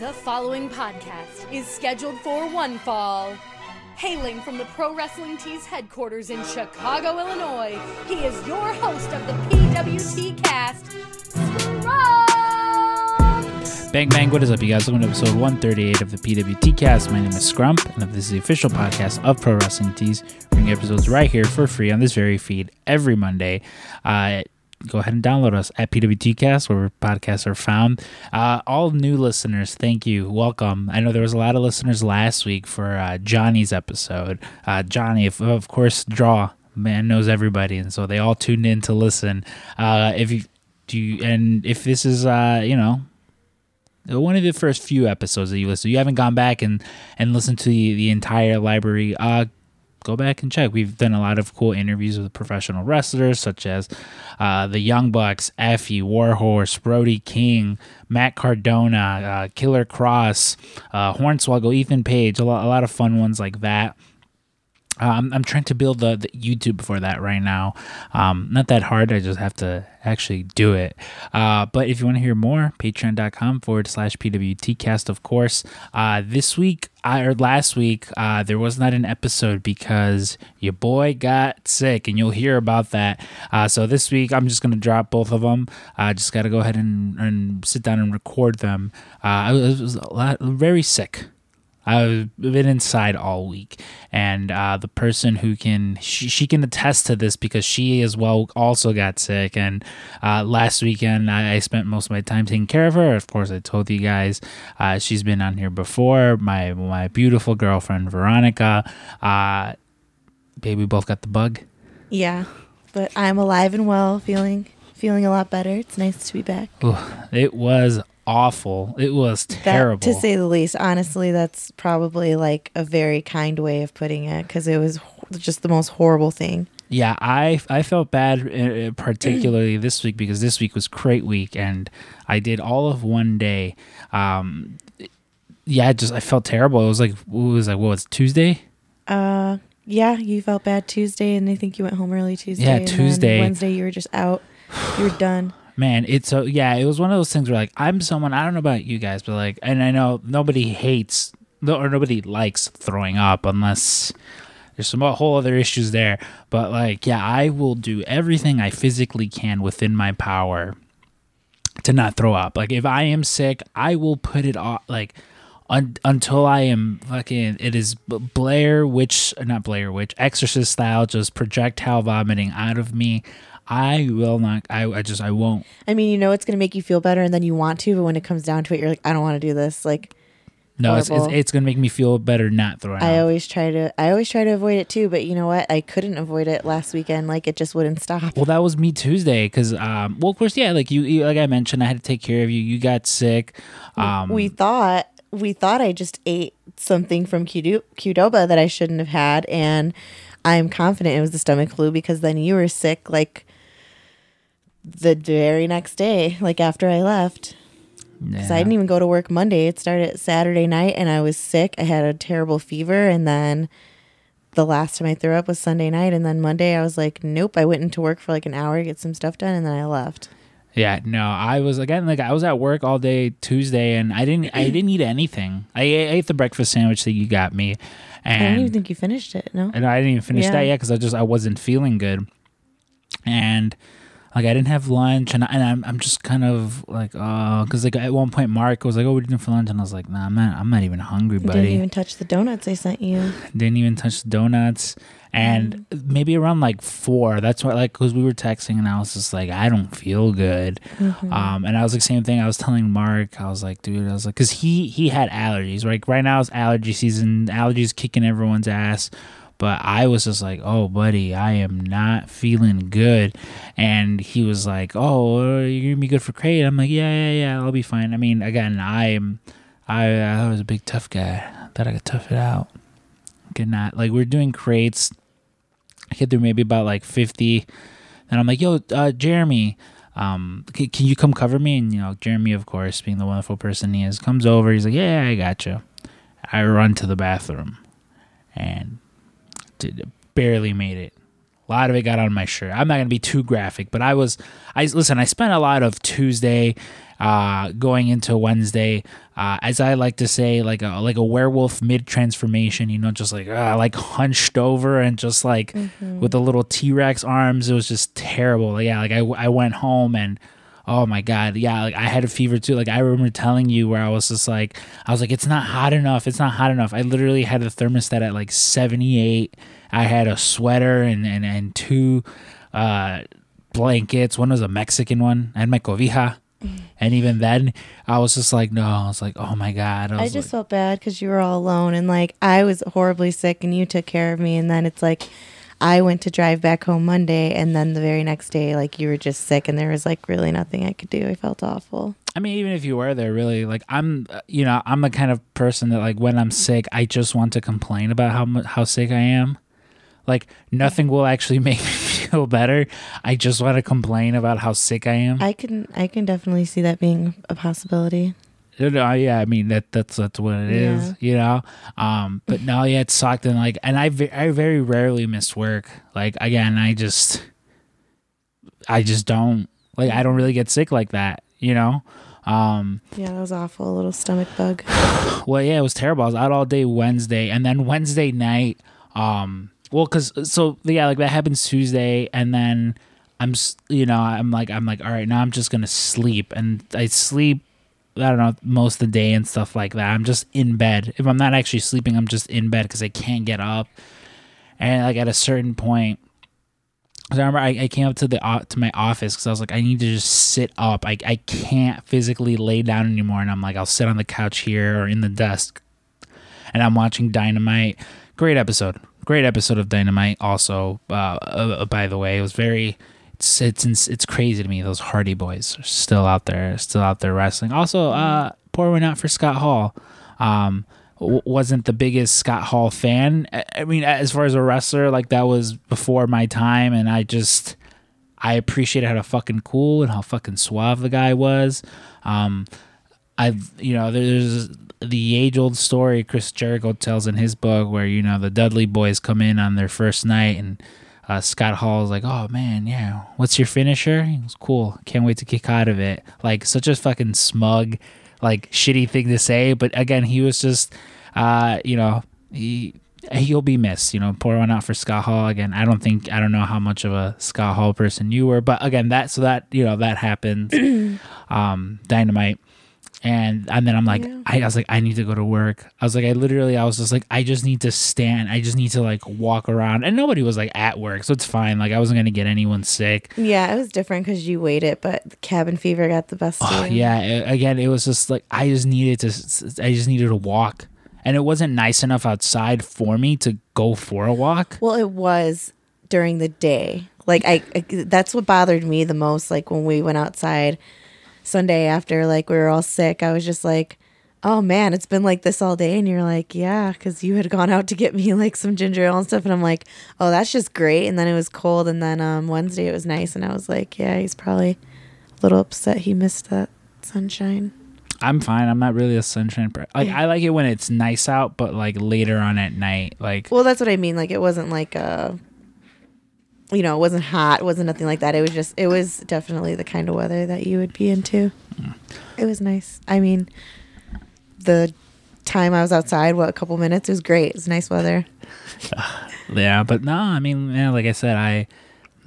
The following podcast is scheduled for one fall. Hailing from the Pro Wrestling Tees headquarters in Chicago, Illinois, he is your host of the PWT cast, Scrum! Bang bang, what is up, you guys? Welcome to episode 138 of the PWT cast. My name is Scrump, and this is the official podcast of Pro Wrestling Tees. Bring episodes right here for free on this very feed every Monday. Uh, go ahead and download us at PWTcast, where podcasts are found. Uh, all new listeners, thank you. Welcome. I know there was a lot of listeners last week for uh, Johnny's episode. Uh, Johnny, of, of course, Draw, man knows everybody, and so they all tuned in to listen. Uh, if you do, you, and if this is, uh, you know, one of the first few episodes that you listen, you haven't gone back and and listened to the, the entire library. Uh, go back and check. We've done a lot of cool interviews with professional wrestlers such as uh, the Young Bucks, Effy, Warhorse, Brody King, Matt Cardona, uh, Killer Kross, uh, Hornswoggle, Ethan Page, a lot, a lot of fun ones like that. Um, I'm trying to build the, the, YouTube for that right now. Um, not that hard. I just have to actually do it. Uh, but if you want to hear more, patreon.com forward slash PWTcast, of course. Uh, this week, or last week, uh, there was not an episode because your boy got sick, and you'll hear about that. Uh, so this week, I'm just to drop both of them. I just got to go ahead and, and sit down and record them. Uh, I was, a lot, very sick. I've been inside all week, and uh, the person who can she, she can attest to this because she as well also got sick. And uh, last weekend, I, I, spent most of my time taking care of her. Of course, I told you guys uh, she's been on here before. My my beautiful girlfriend Veronica. Uh, baby, we both got the bug. Yeah, but I'm alive and well, feeling feeling a lot better. It's nice to be back. Ooh, it was awful. It was terrible. That, to say the least. Honestly, that's probably like a very kind way of putting it because it was just the most horrible thing. Yeah, I I felt bad uh, particularly this week because this week was crate week and I did all of one day. Um, yeah, just I felt terrible. It was like it was like what was Tuesday? Uh, yeah, you felt bad Tuesday, and I think you went home early Tuesday. Yeah, Tuesday. Wednesday, you were just out. You were done man it's so yeah it was one of those things where like i'm someone i don't know about you guys but like and i know nobody hates or nobody likes throwing up unless there's some whole other issues there. But like yeah i will do everything i physically can within my power to not throw up. Like if i am sick i will put it off like un- until i am fucking it is blair witch not blair witch exorcist style just projectile vomiting out of me I will not. I, I just I won't. I mean, you know, it's going to make you feel better, and then you want to, but when it comes down to it, you're like, I don't want to do this. Like, no, it's, it's, it's gonna make me feel better not throwing. I up. always try to I always try to avoid it too, but you know what? I couldn't avoid it last weekend. Like it just wouldn't stop. Well, that was me Tuesday because um, well, of course, yeah, like you, you, like I mentioned, I had to take care of you. You got sick. Um, we thought we thought I just ate something from Qdoba that I shouldn't have had, and I'm confident it was the stomach flu because then you were sick like the very next day, like after I left. Because yeah. I didn't even go to work Monday. It started Saturday night and I was sick. I had a terrible fever. And then the last time I threw up was Sunday night. And then Monday I was like, nope. I went into work for like an hour to get some stuff done and then I left. Yeah, no, I was again like I was at work all day Tuesday and I didn't I didn't eat anything. I ate the breakfast sandwich that you got me, and I didn't even think you finished it. No, and I didn't even finish yeah. that yet because I just I wasn't feeling good, and like I didn't have lunch, and, I, and I'm I'm just kind of like oh, because like at one point Mark was like, oh, what are you doing for lunch? And I was like, nah, I'm not I'm not even hungry, buddy. Didn't even touch the donuts I sent you. Didn't even touch the donuts, and mm. maybe around like four. That's why like because we were texting, and I was just like, I don't feel good. Mm-hmm. Um, and I was like same thing. I was telling Mark, I was like, dude, I was like, because he he had allergies. Like right now it's allergy season. Allergies kicking everyone's ass but I was just like, "Oh, buddy, I am not feeling good." And he was like, "Oh, you're gonna be good for crate." I'm like, "Yeah, yeah, yeah, I'll be fine." I mean, again, I'm, I, I was a big tough guy. That I could tough it out. Could not like we're doing crates. I get through maybe about like fifty, and I'm like, "Yo, uh, Jeremy." Um, can, can you come cover me? And you know, Jeremy, of course, being the wonderful person he is, comes over. He's like, "Yeah, I got you." I run to the bathroom, and barely made it. A lot of it got on my shirt. I'm not gonna be too graphic, but I was. I listen. I spent a lot of Tuesday, uh, going into Wednesday, uh, as I like to say, like a like a werewolf mid transformation. You know, just like uh, like hunched over and just like with the little T Rex arms. It was just terrible. yeah, like I I went home and oh my god yeah like i had a fever too. Like i remember telling you where i was just like i was like it's not hot enough it's not hot enough. I literally had the thermostat at like 78 i had a sweater and and, and two uh blankets. One was a mexican one i had my cobija. And even then i was just like no i was like oh my god I was just like, felt bad because you were all alone and like I was horribly sick and you took care of me. And then it's like I went to drive back home Monday and then the very next day like you were just sick and there was like really nothing I could do. I felt awful. I mean, even if you were there, really, like I'm, uh, you know, I'm the kind of person that like when I'm sick, I just want to complain about how how sick I am. Like nothing will actually make me feel better. I just want to complain about how sick I am. I can I can definitely see that being a possibility. Know, yeah, I mean that that's that's what it is, Yeah. you know. Um, but no, yeah, it sucked, and like, and I I very rarely miss work. Like again, I just, I just don't like. I don't really get sick like that, you know. Um, Yeah, that was awful. A little stomach bug. well, yeah, it was terrible. I was out all day Wednesday, and then Wednesday night, um, well, cause so yeah, like that happens Tuesday, and then I'm, you know, I'm like, I'm like, all right, now I'm just gonna sleep, and I sleep. I don't know most of the day and stuff like that. I'm just in bed. If I'm not actually sleeping, I'm just in bed because I can't get up. And like at a certain point, I remember I, I came up to the to my office because I was like, I need to just sit up. I I can't physically lay down anymore. And I'm like, I'll sit on the couch here or in the desk, and I'm watching Dynamite. Great episode. Great episode of Dynamite. Also, uh, uh, by the way, it was very. It's it's it's crazy to me. Those Hardy Boys are still out there, still out there wrestling. Also, uh, pour one out for Scott Hall. Um, wasn't the biggest Scott Hall fan. I- I mean, as far as a wrestler, like that was before my time, and I just I appreciated how fucking cool and how fucking suave the guy was. Um, I've you know there's the age old story Chris Jericho tells in his book where you know the Dudley boys come in on their first night and uh, Scott Hall's like, oh man, yeah, what's your finisher? He goes, cool, can't wait to kick out of it. Like such a fucking smug, like shitty thing to say, but again, he was just, uh, you know, he he'll be missed. You know, pour one out for Scott Hall again. I don't think I don't know how much of a Scott Hall person you were, but again, that so that you know that happened. um, Dynamite. And and then I'm like, Yeah. I, I was like, I need to go to work. I was like, I literally, I was just like, I just need to stand. I just need to like walk around. And nobody was like at work, so it's fine. Like I wasn't gonna get anyone sick. Yeah, it was different because you waited, but the cabin fever got the best Oh, yeah. a- Again, it was just like I just needed to. I just needed to walk, and it wasn't nice enough outside for me to go for a walk. Well, it was during the day. Like I, I that's what bothered me the most. Like when we went outside Sunday after like we were all sick, I was just like, "Oh man, it's been like this all day." And you're like, "Yeah," because you had gone out to get me like some ginger ale and stuff, and I'm like, "Oh, that's just great." And then it was cold, and then um Wednesday it was nice, and I was like, "Yeah, he's probably a little upset he missed that sunshine." I'm fine. I'm not really a sunshine. Per- like I like it when it's nice out, but like later on at night, like Well, that's what I mean. Like it wasn't like a, you know, it wasn't hot. It wasn't nothing like that. It was just, it was definitely the kind of weather that you would be into. Hmm. It was nice. I mean, the time I was outside, what a couple minutes, it was great. It was nice weather. Yeah, but no, I mean, yeah, like I said, I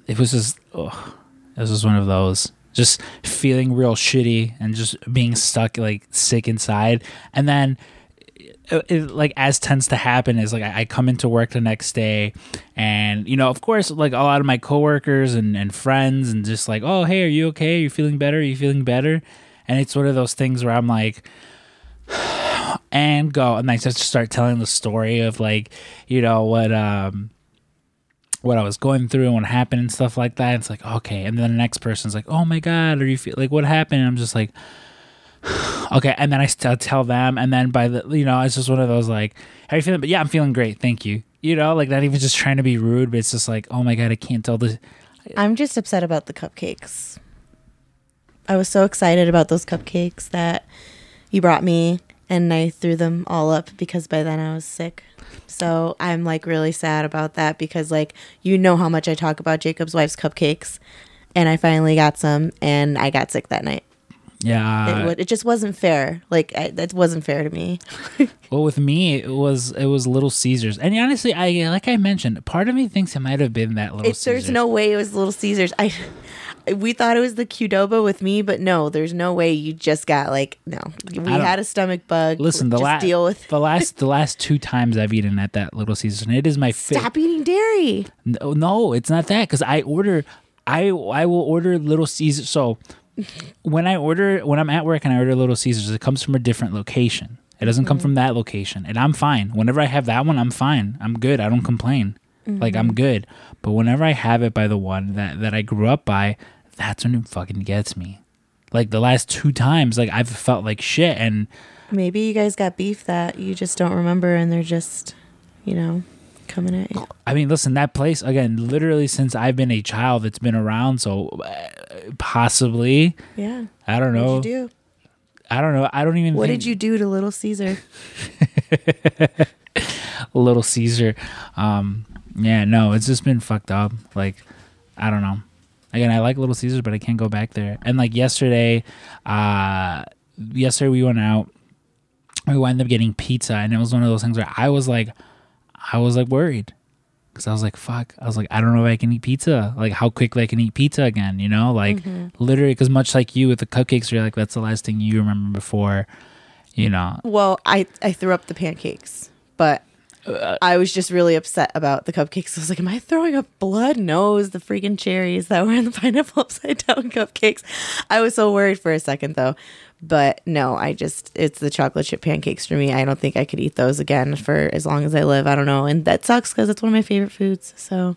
it was just ugh, it was one of those just feeling real shitty and just being stuck like sick inside, and then it, it, like as tends to happen is like I, I come into work the next day, and you know, of course, like a lot of my coworkers and and friends and just like, oh hey, are you okay? Are you feeling better? Are you feeling better? And it's one of those things where I'm like, and go and I just start telling the story of like you know what um what I was going through and what happened and stuff like that. It's like okay, and then the next person's like, "Oh my god, are you feel like what happened?" And I'm just like, okay, and then I still tell them, and then by the you know it's just one of those like, "How are you feeling?" But yeah, I'm feeling great, thank you. You know, like not even just trying to be rude, but it's just like, oh my god, I can't tell this. I'm just upset about the cupcakes. I was so excited about those cupcakes that you brought me, and I threw them all up because by then I was sick. So I'm like really sad about that because like you know how much I talk about Jacob's wife's cupcakes, and I finally got some, and I got sick that night. Yeah. it, would, it just wasn't fair. Like I, that wasn't fair to me. Well, with me, it was it was Little Caesars, and honestly, I like I mentioned, part of me thinks it might have been that Little It, there's no way it was Little Caesars. I we thought it was the Qdoba with me, but no, there's no way you just got like no. We had a stomach bug. Listen, the last deal with. the last the last two times I've eaten at that Little Caesars, and it is my favorite. Stop eating dairy. No, no, it's not that because I order, I I will order Little Caesars. So when I order when I'm at work and I order Little Caesars, it comes from a different location. It doesn't come from mm. that location, and I'm fine. Whenever I have that one, I'm fine. I'm good. I don't complain. Like I'm mm-hmm. good. But whenever I have it by the one that that I grew up by, that's when it fucking gets me. Like the last two times, like I've felt like shit, and Maybe you guys got beef that you just don't remember, and they're just, you know, coming at you. I mean, listen, that place again, literally since I've been a child, it's been around. So uh, possibly, Yeah. I don't know. What did you do? I don't know. I don't even. What think did you do to Little Caesar? Little Caesar. Um, yeah, no, it's just been fucked up. Like, I don't know. Again, I like Little Caesars, but I can't go back there. And like yesterday, uh, yesterday we went out. We wound up getting pizza, and it was one of those things where I was like, I was like worried. Cause I was like, fuck. I was like, I don't know if I can eat pizza. Like, how quickly I can eat pizza again, you know? Like, mm-hmm. literally, because much like you with the cupcakes, you're like, that's the last thing you remember before, you know? Well, I I threw up the pancakes, but Uh, I was just really upset about the cupcakes. I was like, "Am I throwing up blood?" No, it was the freaking cherries that were in the pineapple upside down cupcakes. I was so worried for a second though, but no, I just it's the chocolate chip pancakes for me. I don't think I could eat those again for as long as I live. I don't know, and that sucks because it's one of my favorite foods. So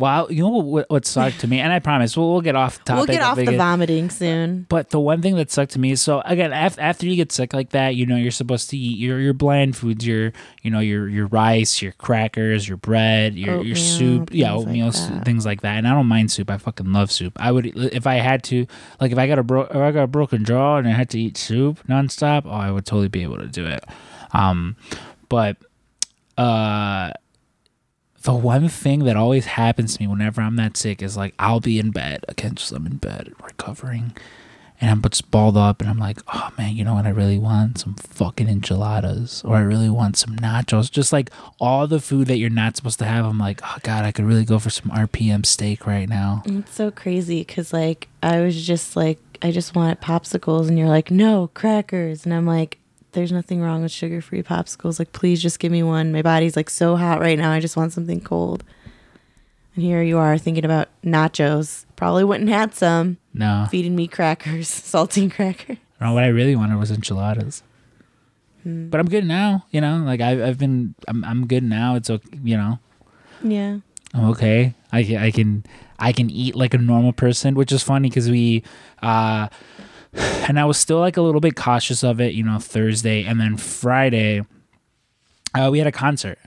Well, you know what, what sucked to me, and I promise we'll, we'll get off topic. we'll get off the it. vomiting soon. But the one thing that sucked to me is so again af- after you get sick like that, you know you're supposed to eat your your bland foods, your you know your your rice, your crackers, your bread, your your soup, yeah, things like oatmeal, things like that. And I don't mind soup. I fucking love soup. I would if I had to, like if I got a bro- if I got a broken jaw and I had to eat soup nonstop, oh, I would totally be able to do it. Um, but uh the one thing that always happens to me whenever I'm that sick is like I'll be in bed again, just I'm in bed recovering, and I'm just balled up, and I'm like, oh man, you know what I really want? Some fucking enchiladas, or I really want some nachos. Just like all the food that you're not supposed to have. I'm like, oh god, I could really go for some RPM steak right now. It's so crazy because like I was just like I just wanted popsicles, and you're like no crackers, and I'm like there's nothing wrong with sugar free popsicles. Like please just give me one. My body's like so hot right now. I just want something cold. And here you are thinking about nachos. Probably wouldn't have had some. No, Feeding me crackers, saltine crackers. no, what I really wanted was enchiladas. But I'm good now, you know. Like I've, I've been, I'm, I'm good now. It's okay, you know. Yeah. I'm okay. I I can I can eat like a normal person, which is funny because we uh and I was still like a little bit cautious of it, you know, Thursday and then Friday uh we had a concert.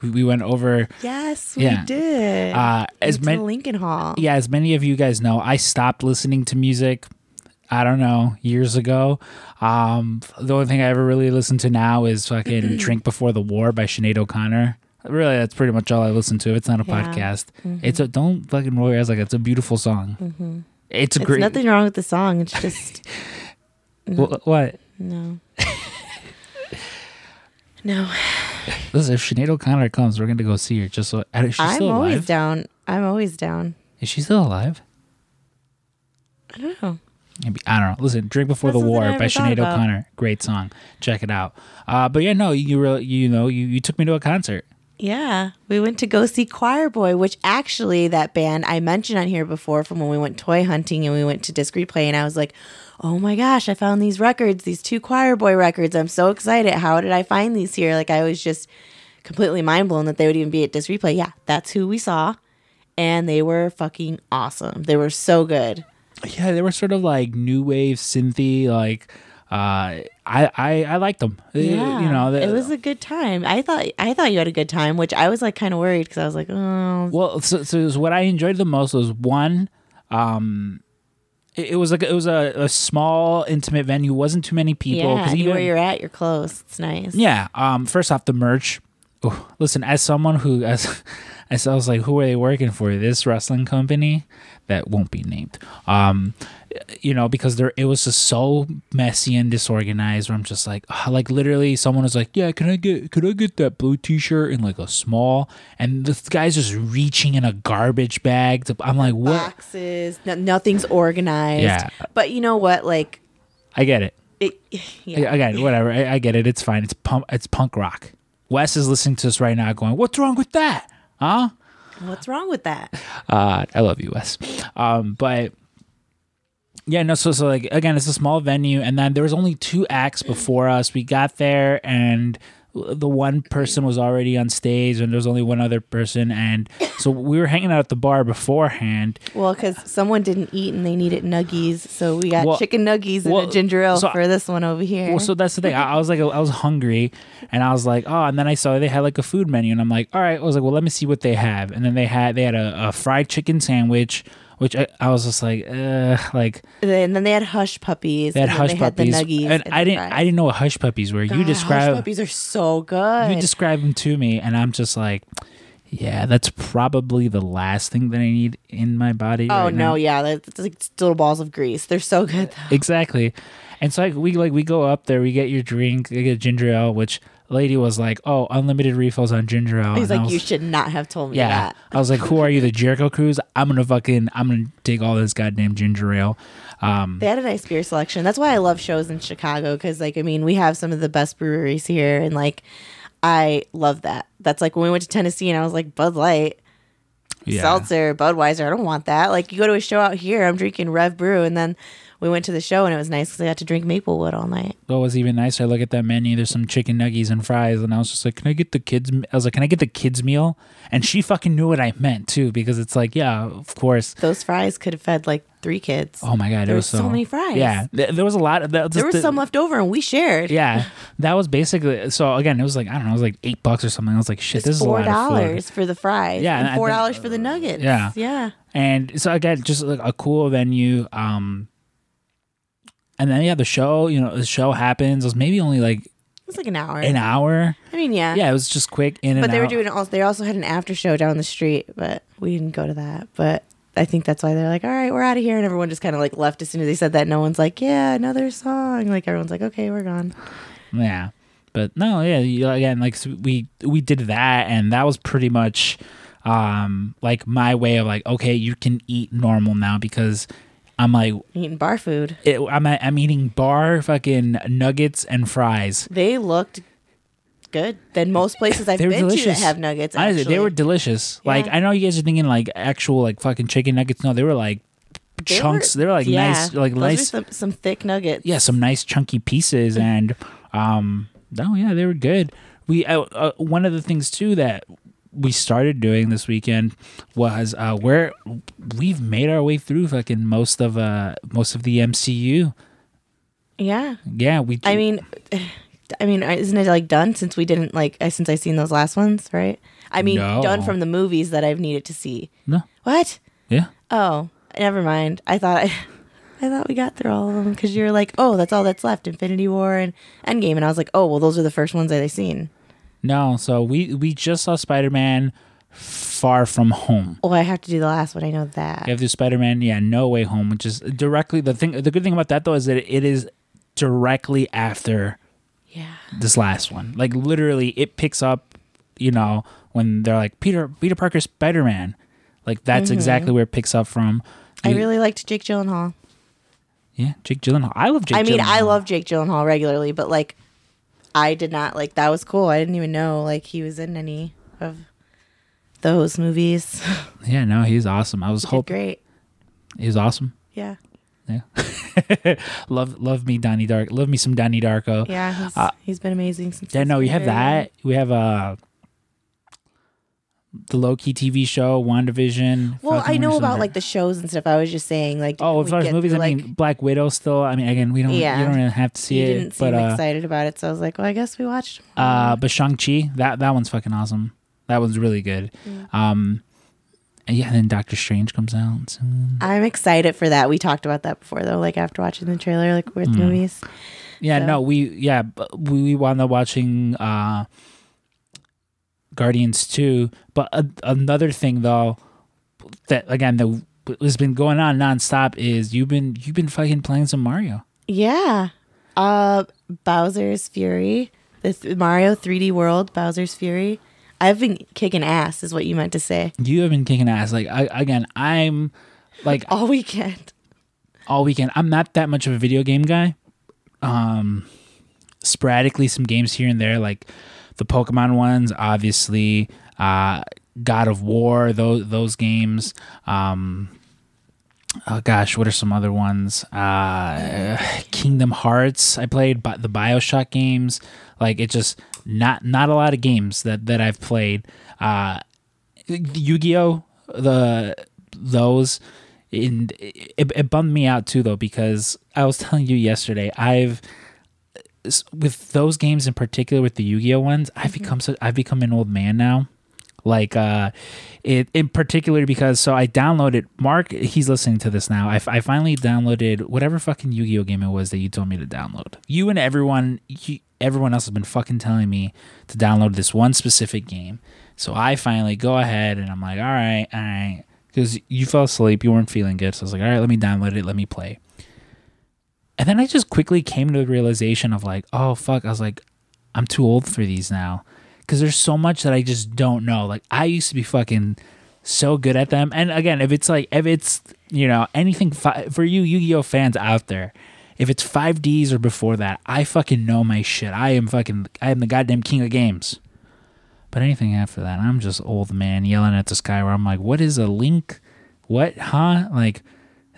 We, we went over Yes, we Yeah. did. uh as many Lincoln Hall. yeah, as many of you guys know, I stopped listening to music I don't know, years ago. Um the only thing I ever really listen to now is fucking Drink Before the War by Sinead O'Connor. Really, that's pretty much all I listen to. It's not a Yeah. podcast. It's a don't fucking roll your eyes like it's a beautiful song. It's a It's great. nothing wrong with the song. It's just Wha- what? no. no. Listen, if Sinead O'Connor comes, we're gonna go see her. Just so is she I'm still always alive? down. I'm always down. Is she still alive? I don't know. Maybe I don't know. Listen, "Drink Before That's the War" by Sinead. O'Connor. Great song. Check it out. Uh, but yeah, no, you really, you know, you you took me to a concert. Yeah, we went to go see Choir Boy, which actually that band I mentioned on here before from when we went toy hunting and we went to Disc Replay, and I was like, "Oh my gosh, I found these records, these two Choir Boy records! I'm so excited! How did I find these here?" Like I was just completely mind blown that they would even be at Disc Replay. Yeah, that's who we saw, and they were fucking awesome. They were so good. Yeah, they were sort of like new wave synthy. Like, uh, I I I liked them. Uh, Yeah, you know, the- it was a good time. I thought I thought you had a good time, which I was like kind of worried because I was like, "Oh, Well, so, so what I enjoyed the most was one, um, it, it was like it was a, a small, intimate venue. wasn't too many people. Yeah, 'cause anywhere you're at, you're close. It's nice. Yeah. Um. First off, the merch. Oh, listen, as someone who, as, as I was like, who are they working for? This wrestling company that won't be named. Um, you know, because there it was just so messy and disorganized. Where I'm just like, ah, like literally, someone was like, "Yeah, can I get, could I get that blue T-shirt in like a small?" And this guy's just reaching in a garbage bag. To, I'm like, what? Boxes. No, nothing's organized. Yeah. But you know what? Like I get it. it. Yeah. Again, whatever. I, I get it. It's fine. It's punk. It's punk rock. Wes is listening to us right now, going, "What's wrong with that? Huh?" What's wrong with that? Uh, I love you, Wes. Um, but yeah, no. So, so like again, it's a small venue, and then there was only two acts mm. before us. We got there, and the one person was already on stage, and there was only one other person, and so we were hanging out at the bar beforehand. Well, because someone didn't eat and they needed nuggies, so we got Well- chicken nuggies and well, a ginger ale so- for this one over here. Well, so that's the thing. I, I was like, I was hungry, and I was like, oh, and then I saw they had like a food menu, and I'm like, all right. I was like, well, let me see what they have, and then they had they had a, a fried chicken sandwich, which I, I was just like, uh, like and then they had hush puppies. they had hush they had puppies, the nuggies and and I didn't fries. I didn't know what hush puppies were. you God, hush describe puppies are so good. you describe them to me, and I'm just like, yeah, that's probably the last thing that I need in my body. oh right no, now. yeah, that's like little balls of grease. They're so good. Though. exactly. And so like we like we go up there, we get your drink, we get ginger ale, which lady was like, oh, unlimited refills on ginger ale. He's And like, was- you should not have told me Yeah. that. I was like, who are you, the Jericho Cruise? I'm gonna fucking, I'm gonna take all this goddamn ginger ale. Um, They had a nice beer selection. That's why I love shows in Chicago because, like, I mean, we have some of the best breweries here, and like, I love that. That's like when we went to Tennessee, and I was like, Bud Light, yeah. seltzer, Budweiser. I don't want that. Like, you go to a show out here, I'm drinking Rev Brew, and then we went to the show, and it was nice because I got to drink Maplewood all night. What was even nicer, I look at that menu, there's some chicken nuggies and fries, and I was just like, can I get the kids, I was like, can I get the kids meal? And she fucking knew what I meant too, because it's like, yeah, of course. Those fries could have fed like three kids. Oh my God, There was was so many fries. Yeah, th- there was a lot of that. there was some left over, and we shared. Yeah, that was basically so. Again, it was like I don't know, it was like eight bucks or something. I was like, shit, It's this is a four lot of food. dollars for the fries. Yeah, and and four dollars for the nuggets. Yeah. yeah. And so again, just like a cool venue. Um, and then yeah, the show. You know, the show happens. It was maybe only like It was like an hour. an hour. I mean, yeah. Yeah, it was just quick in and But they were doing also. They also had an after show down the street, but we didn't go to that. But I think that's why they're like, "All right, we're out of here," and everyone just kind of like left as soon as they said that. No one's like, "Yeah, another song." Like everyone's like, "Okay, we're gone." Yeah, but no, yeah, you, again, like so we we did that, and that was pretty much um like my way of like, okay, you can eat normal now because I'm like, Eating bar food. it, I'm I'm eating bar fucking nuggets and fries. They looked good than most places I've were been to that have nuggets. Honestly, Actually, they were delicious. Like I know you guys are thinking like actual like fucking chicken nuggets. No, they were like They chunks. they were like yeah, nice, like nice. Some, some thick nuggets. yeah, some nice chunky pieces, and um, no, yeah, they were good. We uh, uh, one of the things too that we started doing this weekend was uh, where we've made our way through fucking most of uh most of the MCU. yeah. Yeah, we. I mean, I mean, isn't it like done since we didn't like uh, since I seen those last ones, right? I mean, No. done from the movies that I've needed to see. no, What? yeah, Oh, never mind. I thought I, I thought we got through all of them because you were like, oh, that's all that's left: Infinity War and Endgame, and I was like, oh, well, those are the first ones that I seen. No. So we we just saw Spider Man Far From Home. Oh, I have to do the last one. I know that. You have the Spider Man, yeah, No Way Home, which is directly the thing. The good thing about that though is that it is directly after Yeah. this last one. Like literally, it picks up. You know when they're like Peter Peter Parker Spider Man, like that's exactly where it picks up from. Mm-hmm. I You- really liked Jake Gyllenhaal. yeah Jake Gyllenhaal. I love Jake. I mean, I love Jake Gyllenhaal regularly, but like, I did not like that was cool. I didn't even know like he was in any of those movies. Yeah, no, he's awesome. I was hoping great. he's awesome. Yeah. Yeah, love love me Donnie Dark. Love me some Donnie Darko. Yeah. He's, Uh, he's been amazing since. Yeah, no, we have that. We have uh the low key TV show, WandaVision. Well, I know Winter about Soldier. like the shows and stuff. I was just saying, like, Oh, as far as movies, through, I like, mean Black Widow still. I mean, again, we don't Yeah. you don't really have to see you it, didn't seem but uh, excited about it, so I was like, well, I guess we watched. uh, but Shang Chi, that that one's fucking awesome. That one's really good. Mm. Um, And yeah, then Doctor Strange comes out soon. I'm excited for that. We talked about that before though, like after watching the trailer, like with movies. Yeah, So- no, we yeah, we wound up watching uh Guardians 2, but a, another thing though that again that has been going on nonstop is you've been you've been fucking playing some Mario. Yeah. Uh Bowser's Fury. This Mario 3D World, Bowser's Fury. I've been kicking ass is what you meant to say. You have been kicking ass. Like I, again, I'm like All weekend. all weekend. I'm not that much of a video game guy. Um, sporadically some games here and there, like the Pokemon ones, obviously. Uh, God of War, those those games. Um, oh gosh, what are some other ones? Uh, Kingdom Hearts. I played Bi- the Bioshock games. Like it just not not a lot of games that that I've played. Uh, Yu-Gi-Oh, the those and it, it bummed me out too though because I was telling you yesterday I've with those games in particular with the Yu-Gi-Oh ones I've become so I've become an old man now. Like uh it in particular because so I downloaded Mark he's listening to this now. I, I finally downloaded whatever fucking Yu-Gi-Oh game it was that you told me to download. You and everyone you, everyone else has been fucking telling me to download this one specific game. So I finally go ahead and I'm like all right all right. Because you fell asleep you weren't feeling good. So I was like all right let me download it let me play and then I just quickly came to the realization of like oh fuck I was like I'm too old for these now because there's so much that I just don't know. Like I used to be fucking so good at them. And again, if it's like if it's you know anything fi- for you Yu-Gi-Oh fans out there, if it's 5Ds or before that, I fucking know my shit. I am fucking I am the goddamn king of games. But anything after that, I'm just old man yelling at the sky where I'm like, what is a link? What? Huh? Like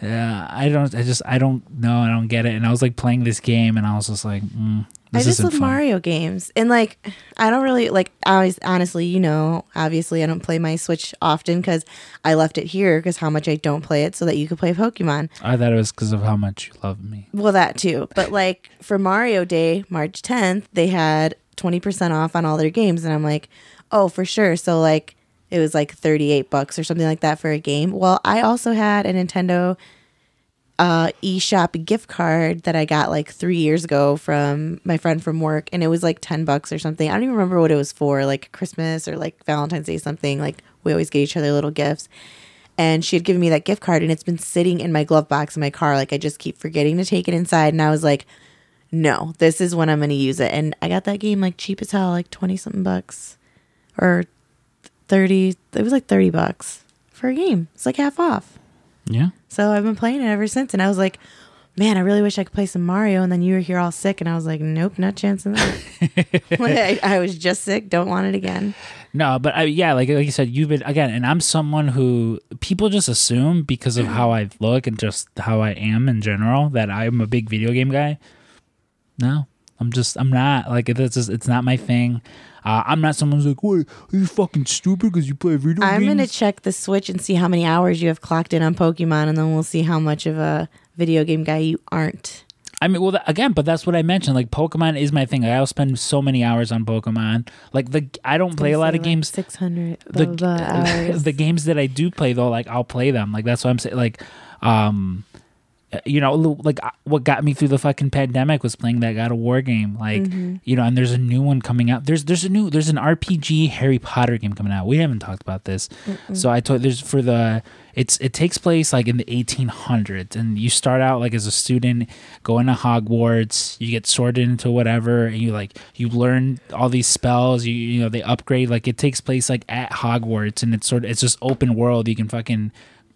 uh, I don't I just I don't know. I don't get it. And I was like playing this game and I was just like, mm, I just love fun. Mario games. And like I don't really like I always honestly, you know, obviously I don't play my Switch often cuz I left it here cuz how much I don't play it so that you could play Pokemon. I thought it was because of how much you love me. Well, that too. But like for Mario Day, March 10th, they had 20% off on all their games and I'm like, "Oh, for sure." So like it was like 38 bucks or something like that for a game. Well, I also had a Nintendo uh eShop gift card that I got like 3 years ago from my friend from work and it was like 10 bucks or something. I don't even remember what it was for, like Christmas or like Valentine's Day something. Like we always get each other little gifts. And she had given me that gift card and it's been sitting in my glove box in my car like I just keep forgetting to take it inside and I was like no, this is when I'm going to use it. And I got that game like cheap as hell, like 20 something bucks or 30. It was like 30 bucks for a game. It's like half off. Yeah. So I've been playing it ever since. And I was like, man, I really wish I could play some Mario. And then you were here all sick. And I was like, nope, not chancing that. I, I was just sick. Don't want it again. No, but I, yeah, like like you said, you've been again, and I'm someone who people just assume because of how I look and just how I am in general that I'm a big video game guy. No, I'm just I'm not like it's just it's not my thing. Uh, I'm not someone who's like, "Wait, are you fucking stupid because you play video games? I'm going to check the Switch and see how many hours you have clocked in on Pokemon. And then we'll see how much of a video game guy you aren't. I mean, well, again, but that's what I mentioned. Like Pokemon is my thing. I'll spend so many hours on Pokemon. Like the I don't play a lot of games. 600 the blah, blah, hours. the games that I do play though, like I'll play them. Like that's what I'm saying. Like, um, you know, like uh, what got me through the fucking pandemic was playing that God of War game. Like, Mm-hmm. you know, and there's a new one coming out. There's there's a new there's an RPG Harry Potter game coming out. We haven't talked about this. So I told there's for the it's it takes place like in the 1800s and you start out like as a student going to Hogwarts you get sorted into whatever and you like you learn all these spells you you know they upgrade like it takes place like at Hogwarts and it's sort of it's just open world you can fucking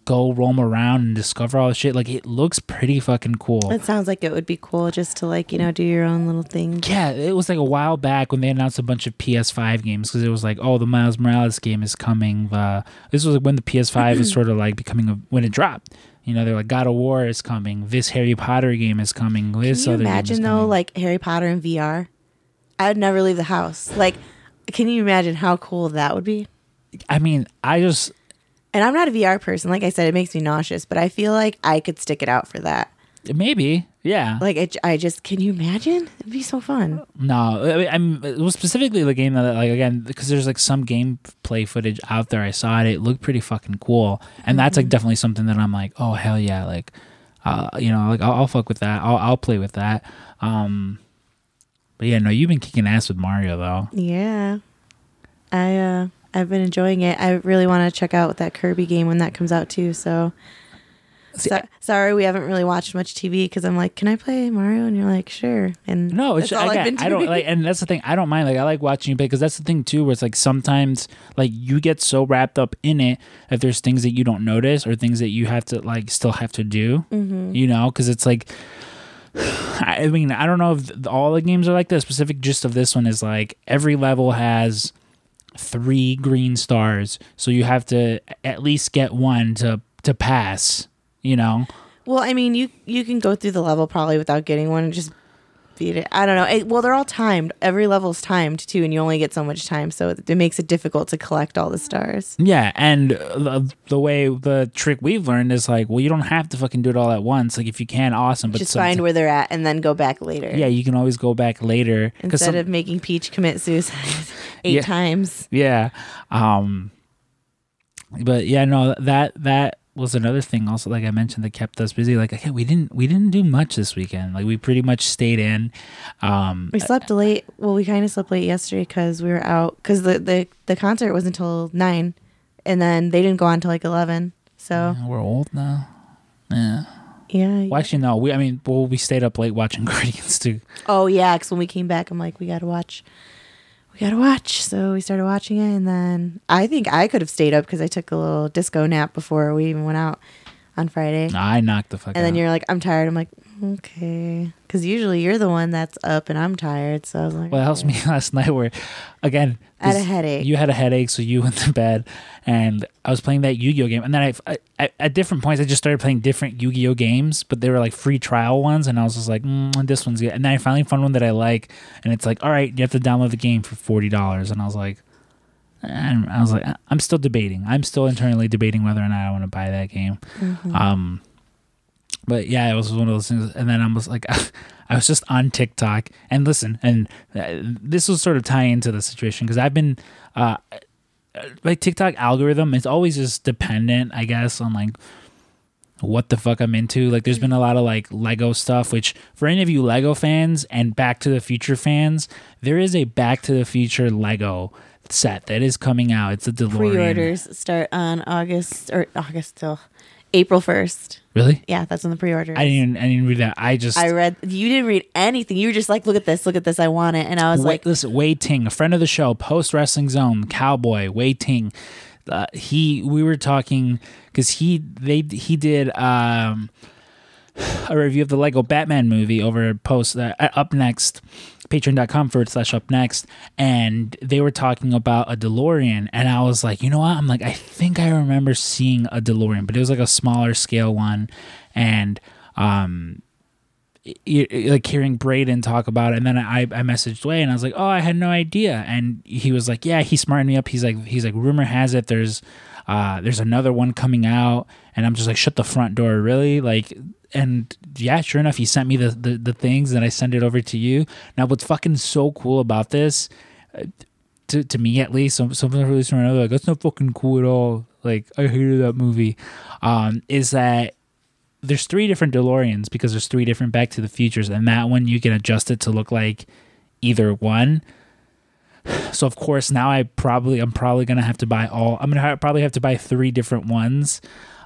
go roam around and discover all the shit like it looks pretty fucking cool It sounds like it would be cool just to like, you know, do your own little thing. yeah, it was like a while back when they announced a bunch of PS5 games because it was like, oh, the Miles Morales game is coming. Uh, this was when the PS5 was sort of like becoming a when it dropped. You know, they're like God of War is coming. This Harry Potter game is coming. This Can you other game is imagine though, coming. like Harry Potter in VR? I would never leave the house. Like, can you imagine how cool that would be? I mean, I just And I'm not a VR person. Like I said, it makes me nauseous, but I feel like I could stick it out for that. maybe Yeah. Like it, I just can you imagine? It'd be so fun. No, I- I'm it was specifically the game that like again because there's like some gameplay footage out there. I saw it; it looked pretty fucking cool, and that's like definitely something that I'm like, oh hell yeah, like, uh, you know, like I'll, I'll fuck with that. I'll I'll play with that. Um, but yeah, no, you've been kicking ass with Mario though. Yeah. I uh I've been enjoying it. I really want to check out that Kirby game when that comes out too. So, See, so sorry we haven't really watched much TV because I'm like, can I play Mario? And you're like, sure. And No, it's all been I don't like, and that's the thing. I don't mind. Like, I like watching you play because that's the thing too. Where it's like sometimes, like, you get so wrapped up in it if there's things that you don't notice or things that you have to like still have to do. Mm-hmm. You know, because it's like, I mean, I don't know if all the games are like this. Specific gist of this one is like every level has three green stars, so you have to at least get one to to pass. You know. Well, I mean, you you can go through the level probably without getting one and just beat it. I don't know. It, well, they're all timed. Every level's timed too, and you only get so much time, so it, it makes it difficult to collect all the stars. Yeah, and the, the way the trick we've learned is like, well, you don't have to fucking do it all at once. Like, if you can, awesome. But just someti- find where they're at and then go back later. yeah, you can always go back later Instead some- of making Peach commit suicide eight Yeah. times. yeah, um, but yeah, no, that that was another thing. Also, like I mentioned, that kept us busy. Like, okay, we didn't we didn't do much this weekend. Like, we pretty much stayed in. Um, We slept late. Well, we kind of slept late yesterday because we were out. Because the, the the concert was until nine, and then they didn't go on until like eleven. So we're old now. Yeah. yeah. Well, actually, no. We, I mean, well, we stayed up late watching Guardians too. Oh yeah, because when we came back, I'm like, we gotta watch. We gotta watch. So we started watching it, and then I think I could have stayed up because I took a little disco nap before we even went out on Friday. I knocked the fuck And then you're like, I'm tired. I'm like, okay. Because usually you're the one that's up and I'm tired. So I was like, Well, it helps me last night where, again, I had a headache. You had a headache, so you went to bed, and I was playing that Yu-Gi-Oh game, and then I, I, I at different points I just started playing different Yu-Gi-Oh games, but they were like free trial ones, and I was just like, mm, this one's good, and then I finally found one that I like, and it's like, all right, you have to download the game for forty dollars, and I was like. And I was like, I'm still debating. I'm still internally debating whether or not I want to buy that game. Mm-hmm. Um, but yeah, it was one of those things. And then I was like, I was just on TikTok and listen, and uh, this will sort of tie into the situation because I've been, uh, like TikTok algorithm, it's always just dependent, I guess, on like what the fuck I'm into. Like, there's been a lot of like Lego stuff, which for any of you Lego fans and Back to the Future fans, there is a Back to the Future Lego set that is coming out. It's a DeLorean. pre-orders start on August or August till April 1st. Really? Yeah, that's in the pre-order. I didn't. Even, I didn't read that. I just. I read. You didn't read anything. You were just like, look at this, look at this. I want it, and I was Wait, like, listen, Wai Ting, a friend of the show, post wrestling zone, cowboy, Wai Ting. Uh, he, we were talking because he, they, he did um, a review of the Lego Batman movie over post uh, up next, patreon.com forward slash up next, and they were talking about a DeLorean, and I was like, you know what? I'm like, I think I remember seeing a DeLorean, but it was like a smaller scale one, and um, like hearing Braden talk about it, and then I I messaged Wai and I was like, oh, I had no idea, and he was like, yeah, he smartened me up. He's like, he's like, rumor has it there's, uh, there's another one coming out, and I'm just like, shut the front door, really, like. And yeah, sure enough, he sent me the, the, the things and I send it over to you. Now, what's fucking so cool about this, uh, to, to me at least, some some people listening are like, that's not fucking cool at all. Like, I hated that movie. Um, is that there's three different DeLoreans because there's three different Back to the Futures, and that one you can adjust it to look like either one. So of course now I probably I'm probably gonna have to buy all. I'm gonna ha- probably have to buy three different ones.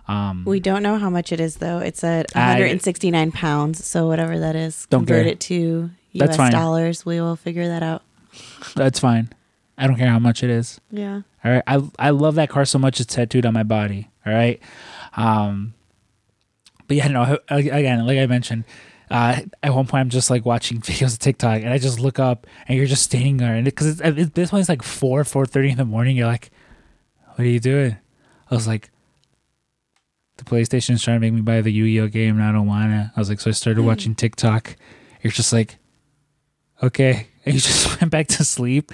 Um, we don't know how much it is though. It's at I- 169 pounds, so whatever that is, convert care. it to U.S. dollars. We will figure that out. that's fine. I don't care how much it is. Yeah. All right. I I love that car so much it's tattooed on my body. All right. Um but yeah, no, again, like I mentioned, uh, at one point I'm just like watching videos of TikTok and I just look up and you're just standing there and because it, it, this one's like 4 4:30 in the morning you're like what are you doing? I was like the PlayStation's trying to make me buy the Yu-Gi-Oh game and I don't want to. I was like so I started watching TikTok. You're just like okay, and you just went back to sleep.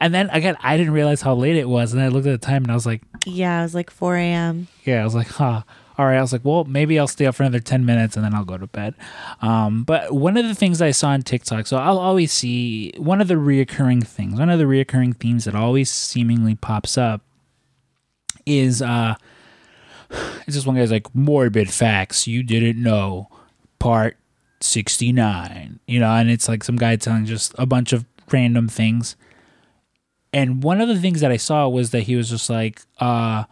And then again, I didn't realize how late it was, and I looked at the time and I was like, Yeah, it was like 4 a.m. "Yeah." I was like, "Huh." All right. I was like, well, maybe I'll stay up for another 10 minutes and then I'll go to bed. Um, but one of the things I saw on TikTok, so I'll always see one of the reoccurring things, one of the reoccurring themes that always seemingly pops up is uh, it's just one guy's like, morbid facts you didn't know, part 69, you know, and it's like some guy telling just a bunch of random things. And one of the things that I saw was that he was just like, uh,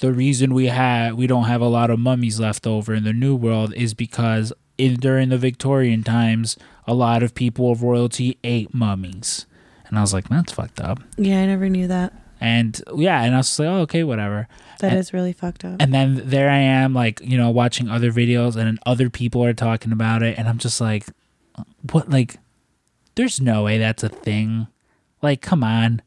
the reason we have we don't have a lot of mummies left over in the new world is because in during the Victorian times, a lot of people of royalty ate mummies. And I was like, that's fucked up. Yeah, I never knew that. And yeah, and I was like, oh, okay, whatever. That And- is really fucked up. And then there I am, like, you know, watching other videos and other people are talking about it. And I'm just like, what? Like, there's no way that's a thing. Like, come on.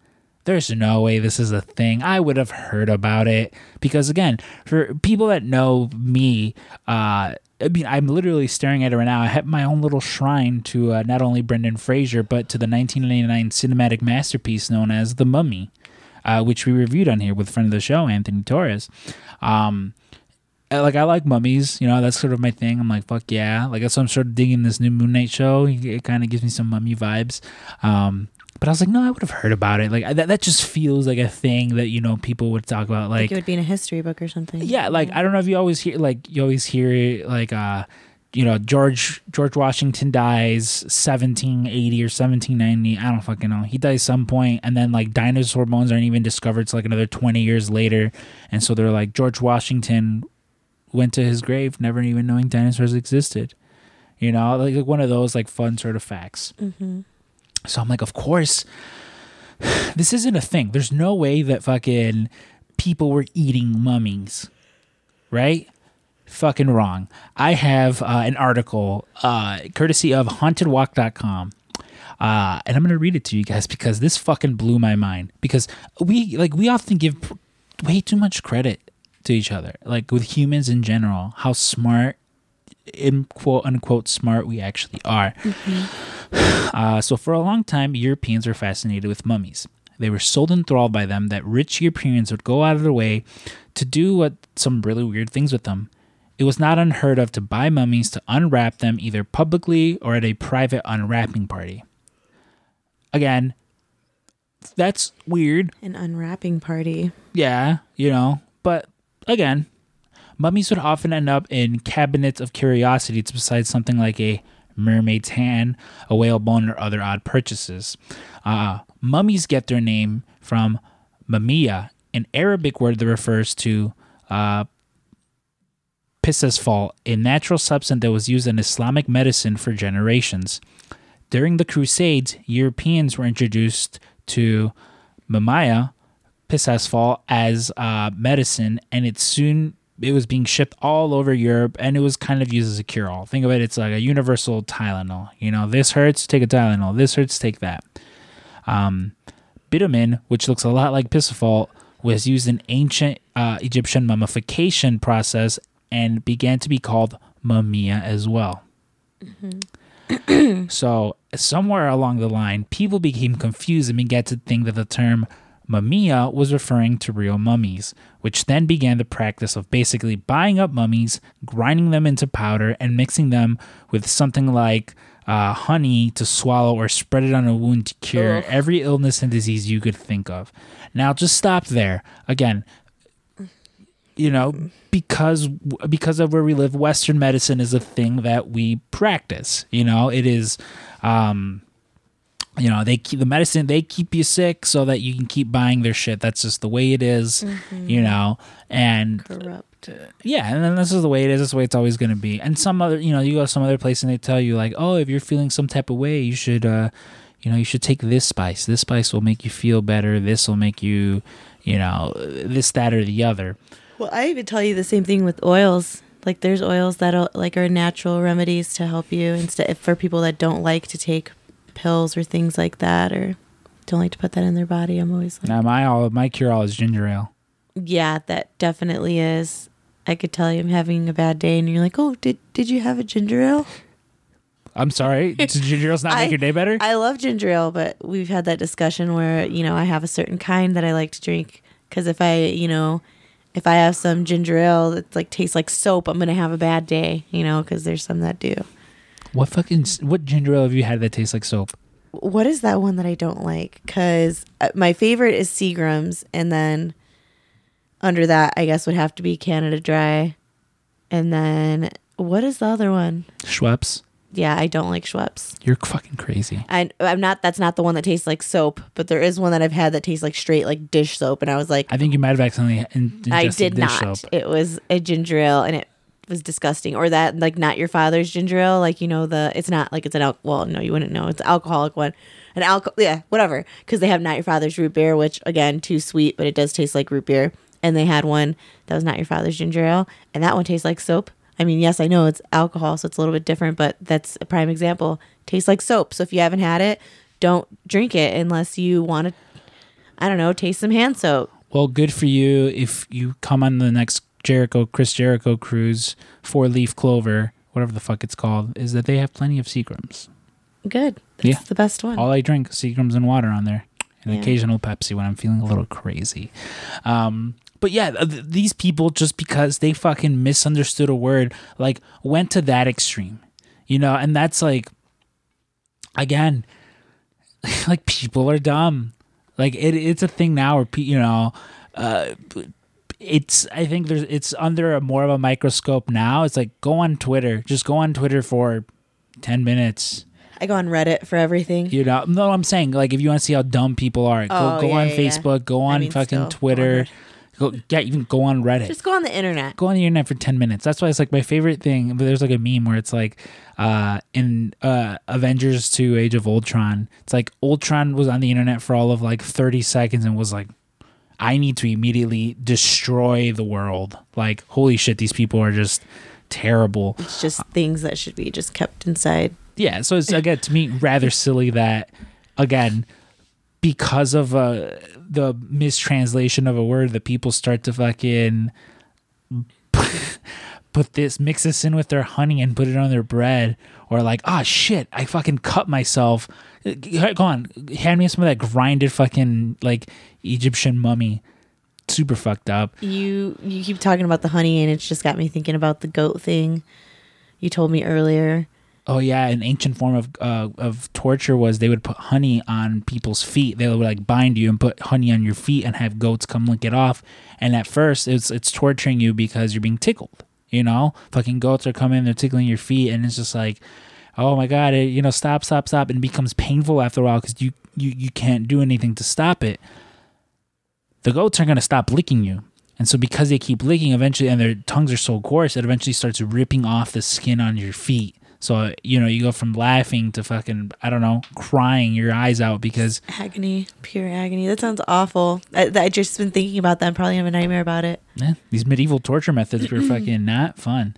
There's no way this is a thing. I would have heard about it because, again, for people that know me, uh, I mean, I'm literally staring at it right now. I have my own little shrine to uh, not only Brendan Fraser, but to the 1999 cinematic masterpiece known as The Mummy, uh, which we reviewed on here with friend of the show, Anthony Torres. Um, like I like mummies, you know, that's sort of my thing. I'm like, fuck yeah, like why I'm sort of digging this new Moon Knight show. It kind of gives me some mummy vibes. Um, but I was like, no, I would have heard about it. Like that, that just feels like a thing that you know people would talk about. like Like, it would be in a history book or something. yeah, like I don't know if you always hear like you always hear like uh you know George George Washington dies 1780 or 1790 I don't fucking know he dies some point and then like dinosaur bones aren't even discovered till like another 20 years later and so they're like George Washington went to his grave never even knowing dinosaurs existed you know like, like one of those like fun sort of facts hmm so I'm like, of course, this isn't a thing. There's no way that fucking people were eating mummies, right? Fucking wrong. I have uh, an article uh, courtesy of hauntedwalk.com. Uh, and I'm gonna read it to you guys because this fucking blew my mind. Because we like we often give way too much credit to each other, like with humans in general, how smart, in quote unquote smart we actually are. Uh, so for a long time, Europeans were fascinated with mummies. They were so enthralled by them that rich Europeans would go out of their way to do what some really weird things with them. It was not unheard of to buy mummies to unwrap them either publicly or at a private unwrapping party. Again, that's weird. An unwrapping party. Yeah, you know, but again, mummies would often end up in cabinets of curiosities besides something like a mermaid's hand, a whale bone, or other odd purchases. Uh, mummies get their name from mamiya, an Arabic word that refers to uh, pissasphalt, a natural substance that was used in Islamic medicine for generations. During the Crusades, Europeans were introduced to mamaya, pissasphalt, as uh, medicine, and it soon it was being shipped all over Europe, and it was kind of used as a cure-all. Think of it; it's like a universal Tylenol. You know, this hurts, take a Tylenol. This hurts, take that. Um, bitumen, which looks a lot like pissasphalt, was used in ancient uh, Egyptian mummification process and began to be called mumia as well. so somewhere along the line, people became confused and began to think that the term mumia was referring to real mummies, which then began the practice of basically buying up mummies, grinding them into powder, and mixing them with something like uh, honey to swallow or spread it on a wound to cure Ugh. every illness and disease you could think of. Now, just stop there. Again, you know because because of where we live western medicine is a thing that we practice you know it is um you know they keep the medicine they keep you sick so that you can keep buying their shit. That's just the way it is, you know? And Corrupt. yeah and then this is the way it is. This is the way it's always going to be. And some other you know you go some other place and they tell you like oh if you're feeling some type of way you should uh you know you should take this spice. This spice will make you feel better. This will make you you know this that or the other. Well, I even tell you the same thing with oils. Like there's oils that like are natural remedies to help you instead for people that don't like to take pills or things like that or don't like to put that in their body. I'm always like, Now my all my cure all is ginger ale. yeah, that definitely is. I could tell you I'm having a bad day, and you're like, oh, did did you have a ginger ale? I'm sorry, ginger ale's not I- make your day better? I love ginger ale, but we've had that discussion where you know I have a certain kind that I like to drink because if I you know if I have some ginger ale that like tastes like soap, I'm gonna have a bad day, you know, because there's some that do. What fucking what ginger ale have you had that tastes like soap? What is that one that I don't like? Because uh, my favorite is Seagram's, and then under that, I guess would have to be Canada Dry, and then what is the other one? Schweppes. Yeah, I don't like Schweppes. You're fucking crazy. I, I'm not. That's not the one that tastes like soap, but there is one that I've had that tastes like straight like dish soap, and I was like, I think you might have accidentally in- I did not. soap. It was a ginger ale, and it was disgusting. Or that like not your father's ginger ale, like you know the. It's not like it's an al. Well, no, you wouldn't know. It's alcoholic one, an alcohol. Yeah, whatever. Because they have not your father's root beer, which again too sweet, but it does taste like root beer. And they had one that was not your father's ginger ale, and that one tastes like soap. I mean, yes, I know it's alcohol, so it's a little bit different, but that's a prime example. Tastes like soap. So if you haven't had it, don't drink it unless you want to. I don't know, taste some hand soap. Well, good for you if you come on the next Jericho, Chris Jericho cruise, four leaf clover, whatever the fuck it's called, is that they have plenty of Seagrams. Good. That's Yeah. the best one. All I drink Seagrams and water on there, and Yeah. occasional Pepsi when I'm feeling a little crazy. Um, but yeah, th- these people just because they fucking misunderstood a word, like went to that extreme, you know, and that's like, again, like people are dumb. Like it, it's a thing now where pe- you know, uh, it's I think there's it's under a more of a microscope now. It's like go on Twitter, just go on Twitter for ten minutes. I go on Reddit for everything. You know, no, I'm saying like if you want to see how dumb people are, go Oh, go yeah, on yeah. Facebook, go on mean, fucking Twitter, go yeah, even go on Reddit. Just go on the internet. go on the internet for 10 minutes. That's why it's like my favorite thing. But there's like a meme where it's like uh in uh Avengers 2 Age of Ultron, it's like Ultron was on the internet for all of like 30 seconds and was like I need to immediately destroy the world. Like holy shit, these people are just terrible. It's just things that should be just kept inside. yeah so it's again to me rather silly that again because of uh the mistranslation of a word that people start to fucking put this mix this in with their honey and put it on their bread or like ah shit i fucking cut myself go on hand me some of that grinded fucking like egyptian mummy super fucked up You you keep talking about the honey, and it's just got me thinking about the goat thing. You told me earlier. Oh yeah, an ancient form of uh, of torture was they would put honey on people's feet. They would like bind you and put honey on your feet and have goats come lick it off. And at first, it's it's torturing you because you're being tickled. You know, fucking goats are coming, they're tickling your feet, and it's just like, oh my god, it, you know, stop, stop, stop, and it becomes painful after a while because you you you can't do anything to stop it. The goats are gonna stop licking you. And so because they keep licking eventually and their tongues are so coarse, it eventually starts ripping off the skin on your feet. So, you know, you go from laughing to fucking, I don't know, crying your eyes out because Agony, pure agony. That sounds awful. I, I just been thinking about that. I'm probably have a nightmare about it. eh, these medieval torture methods were fucking not fun.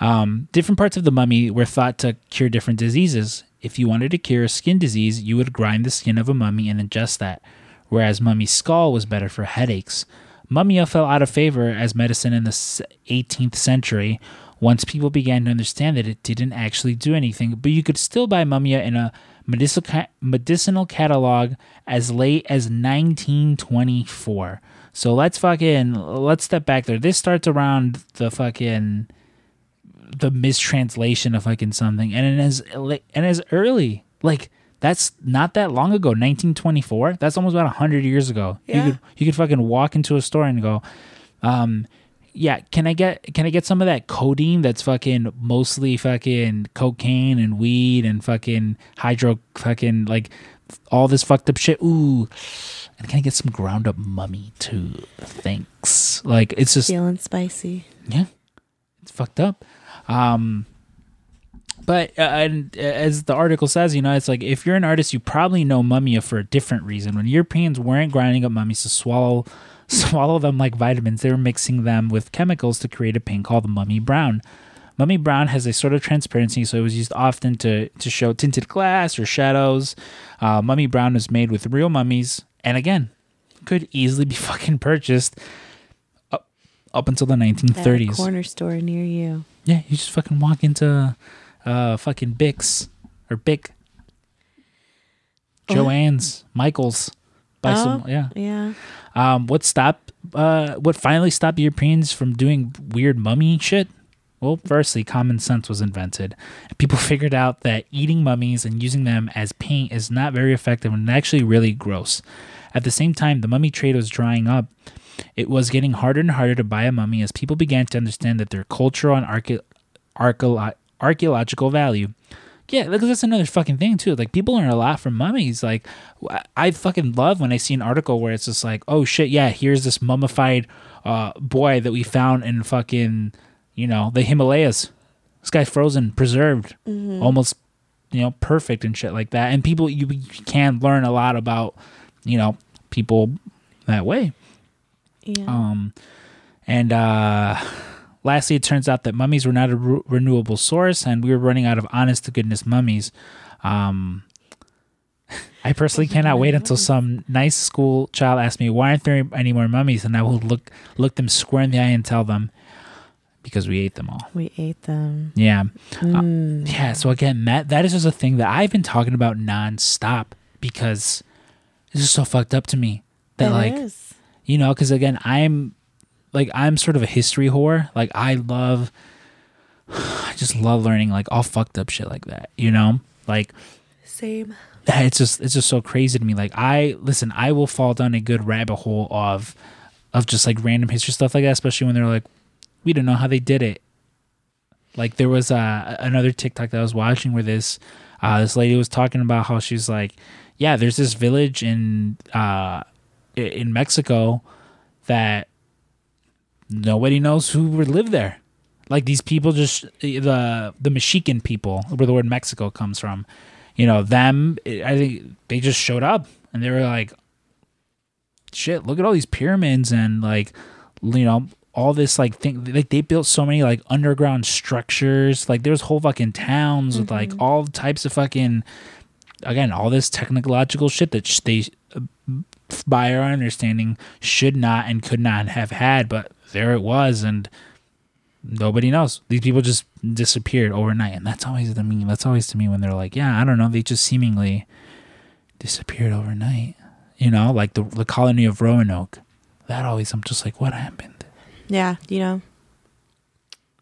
Um, different parts of the mummy were thought to cure different diseases. If you wanted to cure a skin disease, you would grind the skin of a mummy and ingest that, whereas mummy's skull was better for headaches. Mumia fell out of favor as medicine in the 18th century once people began to understand that it didn't actually do anything, but you could still buy mumia in a medicinal, medicinal catalog as late as 1924. So let's fucking let's step back there. This starts around the fucking the mistranslation of fucking something, and it is and as early like that's not that long ago, 1924. That's almost about hundred years ago. Yeah. You could you could fucking walk into a store and go, um, yeah, can I get can I get some of that codeine that's fucking mostly fucking cocaine and weed and fucking hydro fucking like all this fucked up shit. Ooh. And can I get some ground up mummy too? Thanks. Like it's just Feeling spicy. yeah, it's fucked up. Um, but uh, and uh, as the article says, you know, it's like if you're an artist, you probably know Mumia for a different reason. When Europeans weren't grinding up mummies to swallow swallow them like vitamins, they were mixing them with chemicals to create a paint called mummy brown. Mummy brown has a sort of transparency, so it was used often to to show tinted glass or shadows. Uh, mummy brown was made with real mummies, and again, could easily be fucking purchased up, up until the At a 1930s. corner store near you. Yeah, you just fucking walk into uh fucking Bix or Bic? JoAnn's, Michael's, some. Oh. Yeah. Yeah. Um, what stopped uh, what finally stopped Europeans from doing weird mummy shit? Well, firstly, common sense was invented. People figured out that eating mummies and using them as paint is not very effective and actually really gross. At the same time, the mummy trade was drying up. It was getting harder and harder to buy a mummy as people began to understand that their cultural and archae- archae- archaeological value. Yeah, because that's another fucking thing too. Like people learn a lot from mummies. Like I- fucking love when I see an article where it's just like, oh shit, yeah, here's this mummified uh, boy that we found in fucking, you know, the Himalayas. This guy's frozen, preserved, almost, you know, perfect and shit like that. And people, you, you can learn a lot about, you know, people that way. Yeah. Um, and uh, lastly, it turns out that mummies were not a re- renewable source, and we were running out of honest to goodness mummies. Um, I personally cannot wait until some nice school child asks me, "Why aren't there any more mummies?" And I will look look them square in the eye and tell them, "Because we ate them all." we ate them. Yeah, Mm. yeah. So again, that that is just a thing that I've been talking about nonstop because this is so fucked up to me. That It like is. you know because again i'm like i'm sort of a history whore. Like i love i just love learning like all fucked up shit like that you know? Like Same. it's just it's just so crazy to me. Like i listen i will fall down a good rabbit hole of of just like random history stuff like that especially when they're like we don't know how they did it. Like there was uh, another tiktok that i was watching where this uh, this lady was talking about how she's like yeah there's this village in uh in mexico that nobody knows who would live there. Like these people just eh, the the Mexican people where the word Mexico comes from you know them eh, i think they just showed up and they were like shit look at all these pyramids and like you know all this like thing like they built so many like underground structures. Like there's whole fucking towns with like mm-hmm. all types of fucking again all this technological shit that sh- they uh, by our understanding should not and could not have had but there it was and nobody knows. These people just disappeared overnight, and that's always the mean. That's always to me when they're like, "Yeah, I don't know." They just seemingly disappeared overnight. You know, like the the colony of Roanoke. That always, I'm just like, what happened? Yeah, you know.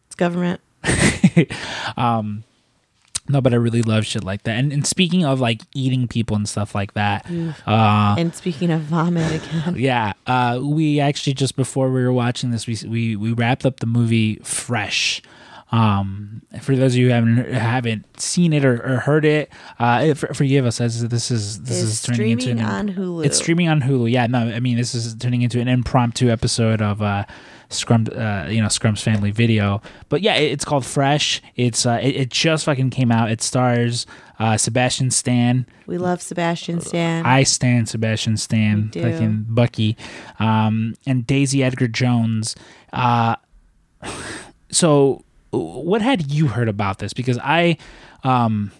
It's government. um, no, but I really love shit like that. And and speaking of like eating people and stuff like that, uh, and speaking of vomit again. yeah, uh, we actually just before we were watching this, we we we wrapped up the movie Fresh. Um, for those of you who haven't haven't seen it or, or heard it, uh, for, forgive us as this is this It's is turning into streaming an, on Hulu. It's streaming on Hulu. Yeah, no, I mean this is turning into an impromptu episode of uh, Scrum, uh, you know, Scrum's family video. But yeah, it, it's called Fresh. It's uh, it, it just fucking came out. It stars uh, Sebastian Stan. We love Sebastian Stan. I stand Sebastian Stan, fucking Bucky, um, and Daisy Edgar Jones. Uh, so, what had you heard about this? Because I, um,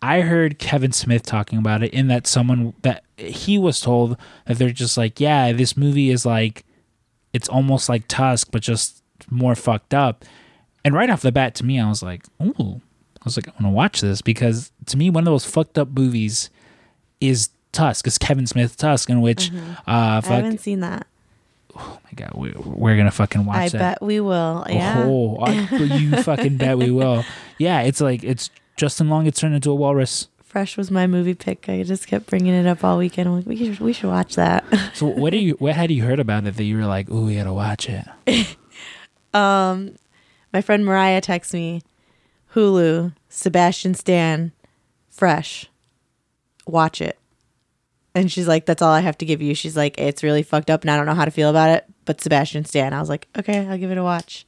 I heard Kevin Smith talking about it in that someone that he was told that they're just like, yeah, this movie is like, it's almost like Tusk, but just more fucked up. And right off the bat, to me, I was like, ooh, I was like, I want to watch this because to me, one of those fucked up movies is Tusk. It's Kevin Smith Tusk, in which, uh, Mm-hmm. I fuck, haven't seen that. oh my god, we, we're gonna fucking watch it. I that. bet we will. Yeah. Oh, I, you fucking bet we will. Yeah, it's like it's Justin Long gets turned into a walrus. Fresh was my movie pick. I just kept bringing it up all weekend. I'm like, we should, we should watch that. So what do you? What had you heard about it that you were like, oh, we gotta watch it? um, my friend Mariah texts me, Hulu, Sebastian Stan, Fresh, watch it. And she's like, that's all I have to give you. She's like, it's really fucked up and I don't know how to feel about it, but Sebastian Stan. I was like, okay, I'll give it a watch.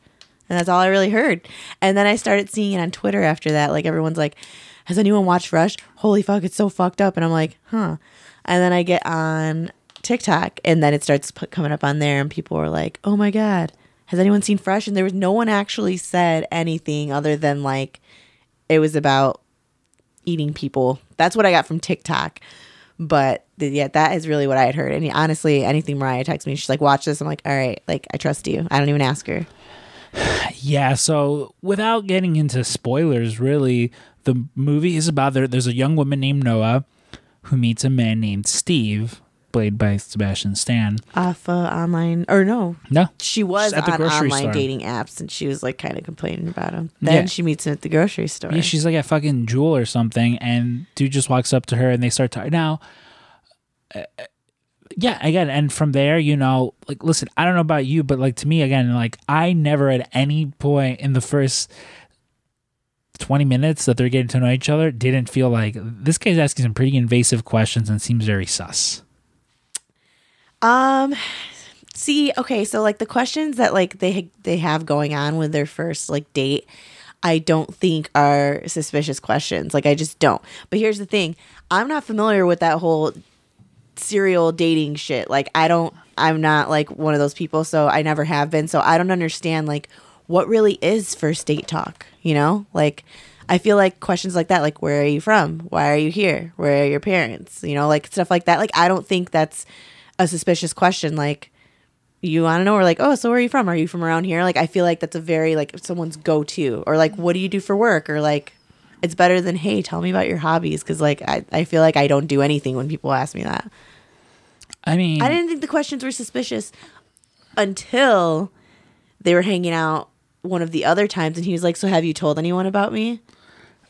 And that's all I really heard. And then I started seeing it on Twitter after that. Like everyone's like, has anyone watched Fresh? Holy fuck, it's so fucked up. And I'm like, huh. And then I get on TikTok and then it starts put, coming up on there and people are like, oh my God, has anyone seen Fresh? And there was no one actually said anything other than like, it was about eating people. That's what I got from TikTok. But th- yeah, that is really what I had heard. And honestly, anything Mariah texts me, she's like, watch this. I'm like, all right, like, I trust you. I don't even ask her. Yeah. So without getting into spoilers, really, the movie is about there. There's a young woman named Noa who meets a man named Steve. played by Sebastian Stan. Off uh, online or no, No, she was At the on grocery online store. dating apps, and she was like kind of complaining about him. Then Yeah. she meets him at the grocery store. Yeah, she's like at fucking Jewel or something, and dude just walks up to her and they start talking. Now, uh, yeah, again, and from there, you know, like, listen, I don't know about you, but like to me, again, like, I never at any point in the first 20 minutes that they're getting to know each other didn't feel like this guy's asking some pretty invasive questions and seems very sus. Um, see, okay, so like the questions that like they they have going on with their first like date, I don't think are suspicious questions. Like I just don't. But here's the thing: I'm not familiar with that whole serial dating shit. Like I don't. I'm not like one of those people, so I never have been. So I don't understand like what really is first date talk. You know, like. I feel like questions like that, like where are you from? Why are you here? Where are your parents? You know, like stuff like that. Like I don't think that's a suspicious question like you want to know or like oh so where are you from are you from around here like i feel like that's a very like someone's go-to or like what do you do for work or like it's better than hey tell me about your hobbies because like I, I feel like i don't do anything when people ask me that. I mean, i didn't think the questions were suspicious until they were hanging out one of the other times and he was like so have you told anyone about me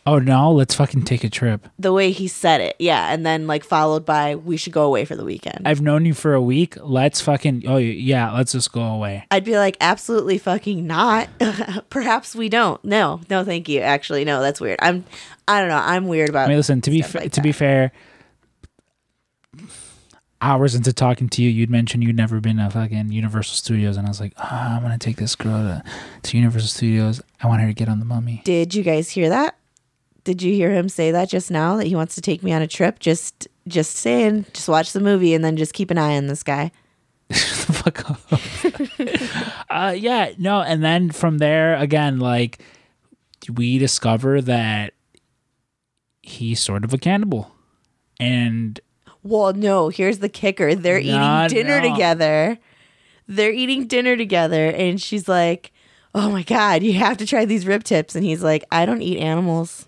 oh no, let's fucking take a trip. the way he said it yeah and then like followed by we should go away for the weekend I've known you for a week. Let's fucking, oh, yeah, let's just go away. I'd be like, absolutely fucking not. Perhaps we don't. No, no, thank you. Actually, no, that's weird. I'm, I don't know. I'm weird about. I mean, listen. To be fa- like to be fair, hours into talking to you, you'd mentioned you'd never been to fucking Universal Studios, and I was like, oh, I'm gonna take this girl to, to Universal Studios. I want her to get on the Mummy. Did you guys hear that? Did you hear him say that just now? That he wants to take me on a trip? Just, just saying. Just watch the movie and then just keep an eye on this guy. fuck up. uh, yeah, no, and then from there again, like we discover that he's sort of a cannibal, and Well, no. Here's the kicker. They're No, eating dinner no. together. They're eating dinner together, and she's like, "Oh my god, you have to try these rib tips." And he's like, "I don't eat animals."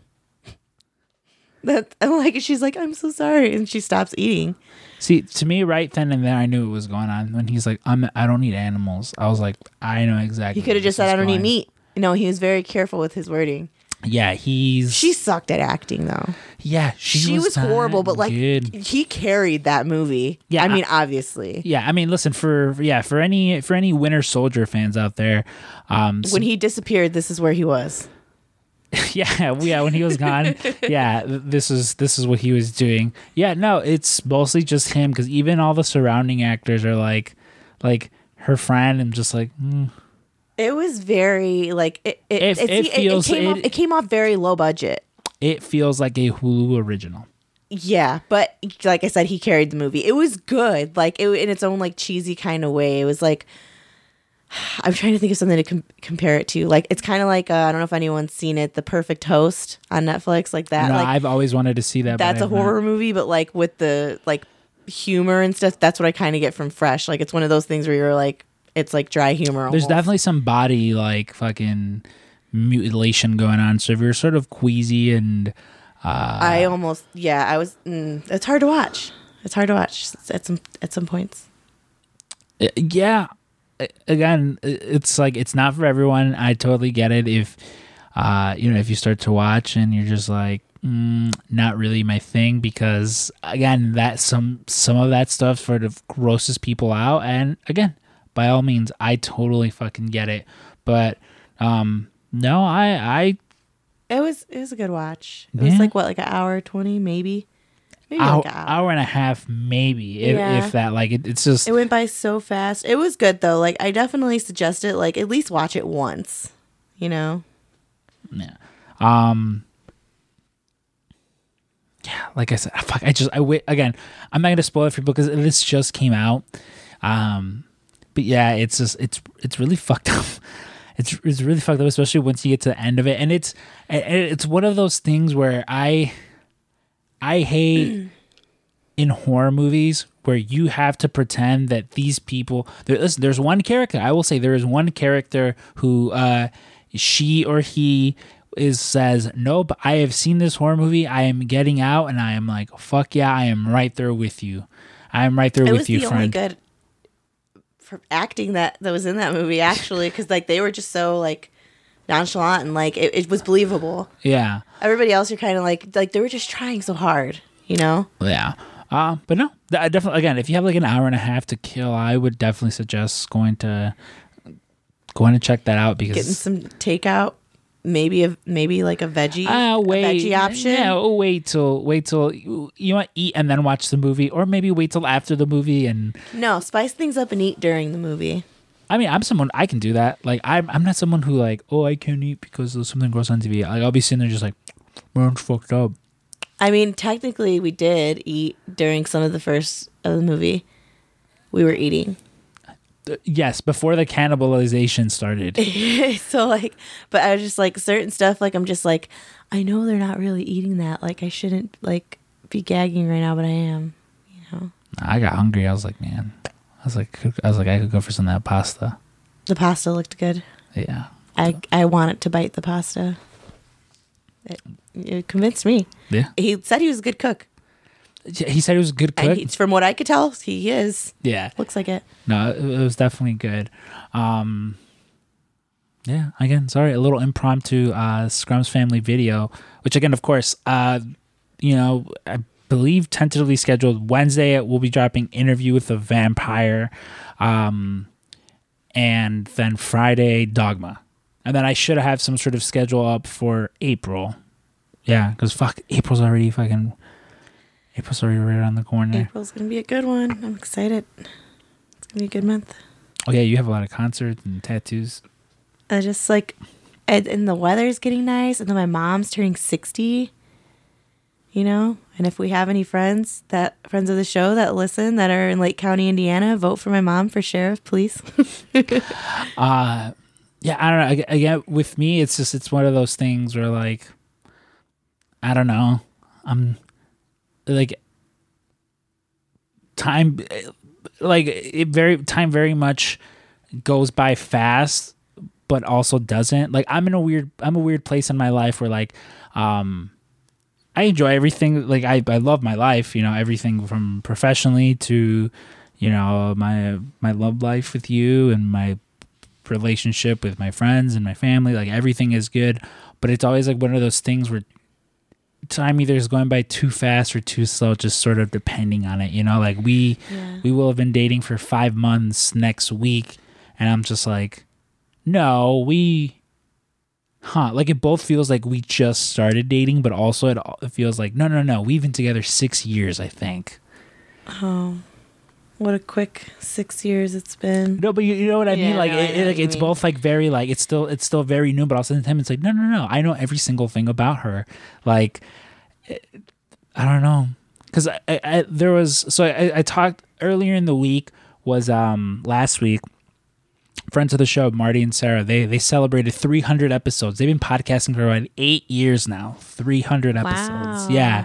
That I'm like, she's like, "I'm so sorry," and she stops eating. see to me right then and there, I knew what was going on when he's like, "I'm I don't eat animals." I was like, I know exactly. He could have just said, "I don't eat going. meat." No, he was very careful with his wording. Yeah, he's She sucked at acting though. yeah she, She, was, not horrible, but like good. he carried that movie. Yeah, I mean, I- obviously. Yeah, I mean, listen for yeah for any for any Winter Soldier fans out there, um, When he disappeared, this is where he was. yeah yeah when he was gone yeah this is this is what he was doing yeah no it's mostly just him because even all the surrounding actors are like like her friend and just like mm. It was very like it. It, It- it, it feels- it, came off, it- it came off very low budget. it feels like a hulu original Yeah, but like I said, he carried the movie. It was good, like it in its own like cheesy kind of way. It was like I'm trying to think of something to com- compare it to. Like it's kind of like uh, I don't know if anyone's seen it, The Perfect Host on Netflix, like that. no, like i've always wanted to see that that's a have not. horror movie, but like with the like humor and stuff. That's what I kind of get from Fresh. Like it's one of those things where you're like, it's like dry humor. there's definitely some body like fucking mutilation going on so if you're sort of queasy and uh I almost yeah. I was. Mm, it's hard to watch. It's hard to watch at some at some points. Uh, yeah again it's like it's not for everyone i totally get it if uh you know if you start to watch and you're just like mm, not really my thing because again that some some of that stuff sort of grosses people out and again by all means i totally fucking get it but um no i i It was it was a good watch. It Yeah. was like what like an hour twenty maybe, maybe hour, like an hour. hour and a half maybe if, Yeah. if that like it, it's just It went by so fast. It was good though. Like I definitely suggest it. Like at least watch it once. You know. Yeah. Um. Yeah, like I said, fuck. I just I wait again. I'm not gonna spoil it for people because this just came out. Um, but yeah, it's just it's it's really fucked up. It's it's really fucked up, especially once you get to the end of it, and it's and it's one of those things where I I hate in horror movies where you have to pretend that these people there, listen, there's one character i will say there is one character who uh she or he is says nope i have seen this horror movie i am getting out and i am like fuck yeah i am right there with you I'm right there It with you, the friend. good for acting that that was in that movie actually because like they were just so like nonchalant and like it, it was believable. Yeah, Everybody else you're kind of like like they were just trying so hard, you know. yeah. Uh, but no, I definitely again, if you have like an hour and a half to kill, I would definitely suggest going to going to check that out because Getting some takeout, maybe a maybe like a veggie, Ah, a veggie option. Yeah, oh, wait till wait till you, you want to eat and then watch the movie, or maybe wait till after the movie. And No, spice things up and eat during the movie. I mean, I'm someone I can do that. Like I'm I'm not someone who like oh I can't eat because there's something gross on TV. Like I'll be sitting there just like man's fucked up. I mean, technically, we did eat during some of the first of the movie. We were eating, Uh, Yes, before the cannibalization started. so like, but I was just like certain stuff. Like I'm just like, I know they're not really eating that. Like I shouldn't like be gagging right now, but I am. You know, I got hungry. I was like, man. I was like, I was like, I could go for some of that pasta. the pasta looked good. Yeah. I I wanted to bite the pasta. It, it convinced me. Yeah. He said he was a good cook. He said he was a good cook. he, from what I could tell, he is. yeah. Looks like it. No, it, it was definitely good. Um, yeah, again, sorry, a little impromptu uh, Scrums family video, which again, of course, uh, you know, I believe tentatively scheduled Wednesday. We'll be dropping interview with the vampire, um, and then Friday Dogma, and then I should have some sort of schedule up for April. Yeah, because fuck, April's already fucking. April's already right around the corner. April's gonna be a good one. I'm excited. It's gonna be a good month. Oh yeah, you have a lot of concerts and tattoos. I just like, and, and the weather's getting nice, and then my mom's turning sixty. You know, and if we have any friends that friends of the show that listen that are in Lake County, Indiana, vote for my mom for sheriff, please. uh yeah i don't know. Again with me it's just it's one of those things where like i don't know. I'm like time like it very time very much goes by fast but also doesn't. Like i'm in a weird i'm a weird place in my life where like um I enjoy everything. Like I, I love my life. You know, everything from professionally to, you know, my my love life with you and my relationship with my friends and my family. Like everything is good, but it's always like one of those things where time either is going by too fast or too slow, just sort of depending on it. You know, like we Yeah. we will have been dating for five months next week, and I'm just like, no, we. Huh, like it both feels like we just started dating, but also it, it feels like no, no, no. We've been together six years, I think. Oh, what a quick six years it's been. No, but you, you know what I mean. Like no, I it, know it- like it's mean. both like very like it's still it's still very new, but also at the same time it's like no, no, no. I know every single thing about her. Like it- I don't know because I, I, I there was so I, I talked earlier in the week was um last week. Friends of the show, Marty and Sarah, they they celebrated 300 episodes. They've been podcasting for about eight years now. 300 episodes, Wow. yeah.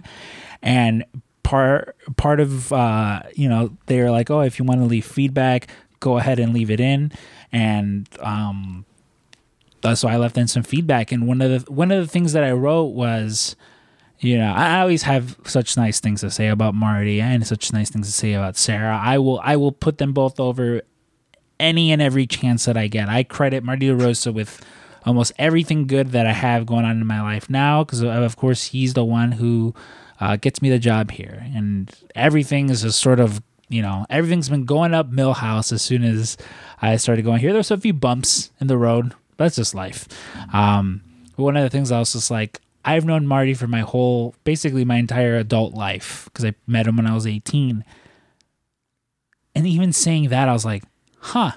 And part part of uh, you know they're like, oh, if you want to leave feedback, go ahead and leave it in. And um, so I left in some feedback. And one of the one of the things that I wrote was, you know, I always have such nice things to say about Marty and such nice things to say about Sarah. I will I will put them both over any and every chance that I get. I credit Marty DeRosa with almost everything good that I have going on in my life now because of course he's the one who uh, gets me the job here. And everything is just sort of you know everything's been going up millhouse as soon as i started going here. There's a few bumps in the road but that's just life. Um, one of the things i was just like i've known marty for my whole basically my entire adult life because i met him when i was 18 and even saying that i was like huh.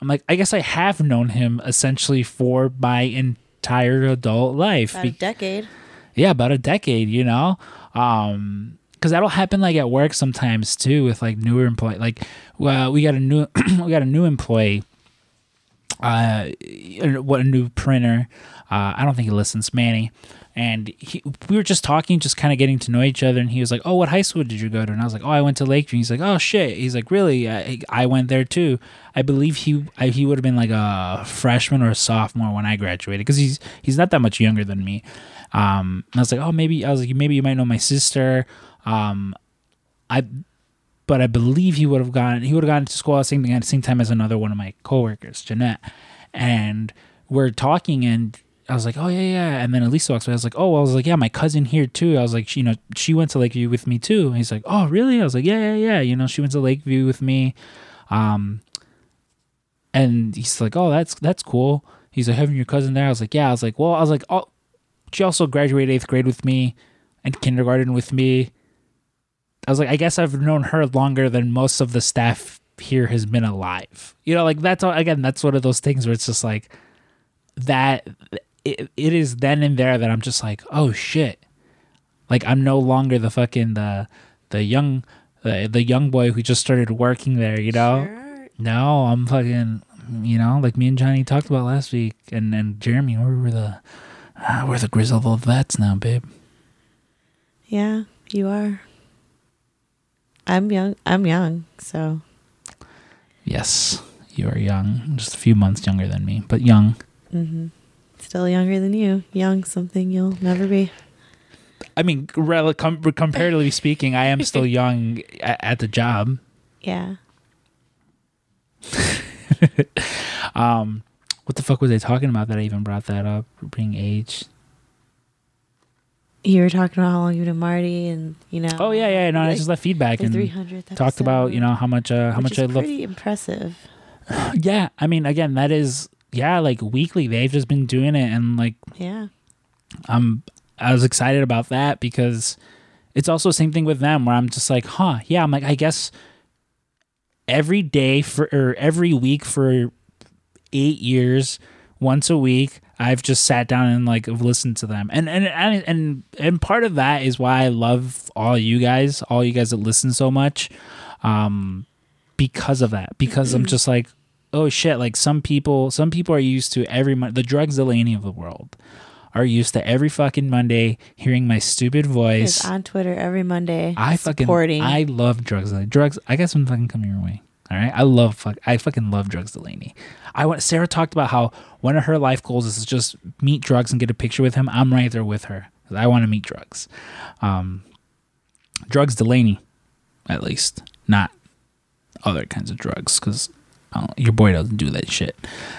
I'm like i guess i have known him essentially for my entire adult life. About a decade. yeah about a decade you know? Um because that'll happen like at work sometimes too with like newer employee like well we got a new we got a new employee uh what a new printer. Uh i don't think he listens manny and he, we were just talking just kind of getting to know each other and he was like oh what high school did you go to? And i was like oh i went to lakeview. He's like oh shit. He's like really? I, I went there too. I believe he I, he would have been like a freshman or a sophomore when i graduated because he's he's not that much younger than me. Um i was like oh maybe i was like maybe you might know my sister. Um i but I believe he would have gone. He would have gone to school at the same at the same time as another one of my coworkers, Jeanette, and we're talking and. I was like, oh yeah, yeah, and then Elisa walks by. I was like, oh, I was like, yeah, my cousin here too. I was like, she, you know, she went to Lakeview with me too. And he's like, oh, really? I was like, yeah, yeah, yeah. You know, she went to Lakeview with me. Um, and he's like, "Oh, that's that's cool." He's like, "Having your cousin there?" I was like, "Yeah." I was like, "Well, I was like, oh, she also graduated eighth grade with me, and kindergarten with me." I was like, "I guess I've known her longer than most of the staff here has been alive." You know, like that's all. Again, that's one of those things where it's just like that. It, it is then and there that I'm just like, "Oh shit!" Like I'm no longer the fucking the the young the, the young boy who just started working there. You know. Sure. No, I'm fucking. You know, like me and Johnny talked about last week, and and Jeremy, we're, we're the uh, we're the grizzled old vets now, babe. Yeah, you are. I'm young. I'm young, so Yes, you are young, just a few months younger than me, but young. hmm still younger than you. Young, something you'll never be. I mean, rel- com- comparatively speaking, I am still young at, at the job. Yeah. Um, what the fuck was I talking about that I even brought that up? Being age. You were talking about how long you've been Marty, and you know. Oh yeah, yeah. No, I just left feedback and 300th talked about you know how much uh, how much I love Pretty impressive. yeah i mean again that is yeah like weekly they've just been doing it and like Yeah. i'm i was excited about that because it's also the same thing with them where i'm just like huh yeah i'm like i guess every day for or every week for eight years once a week i've just sat down and like listened to them. And and and and, and part of that is why i love all you guys all you guys that listen so much um because of that. Because i'm just like oh shit like some people some people are used to every month the drugs delaney of the world are used to every fucking monday hearing my stupid voice on Twitter every Monday. I fucking supporting. I love drugs. Drugs. I guess I'm fucking coming your way. All right. I love fuck. I fucking love drugs, Delaney. I want. Sarah talked about how one of her life goals is just meet drugs and get a picture with him. I'm right there with her. I want to meet drugs. Um, drugs, Delaney, at least not other kinds of drugs because your boy doesn't do that shit.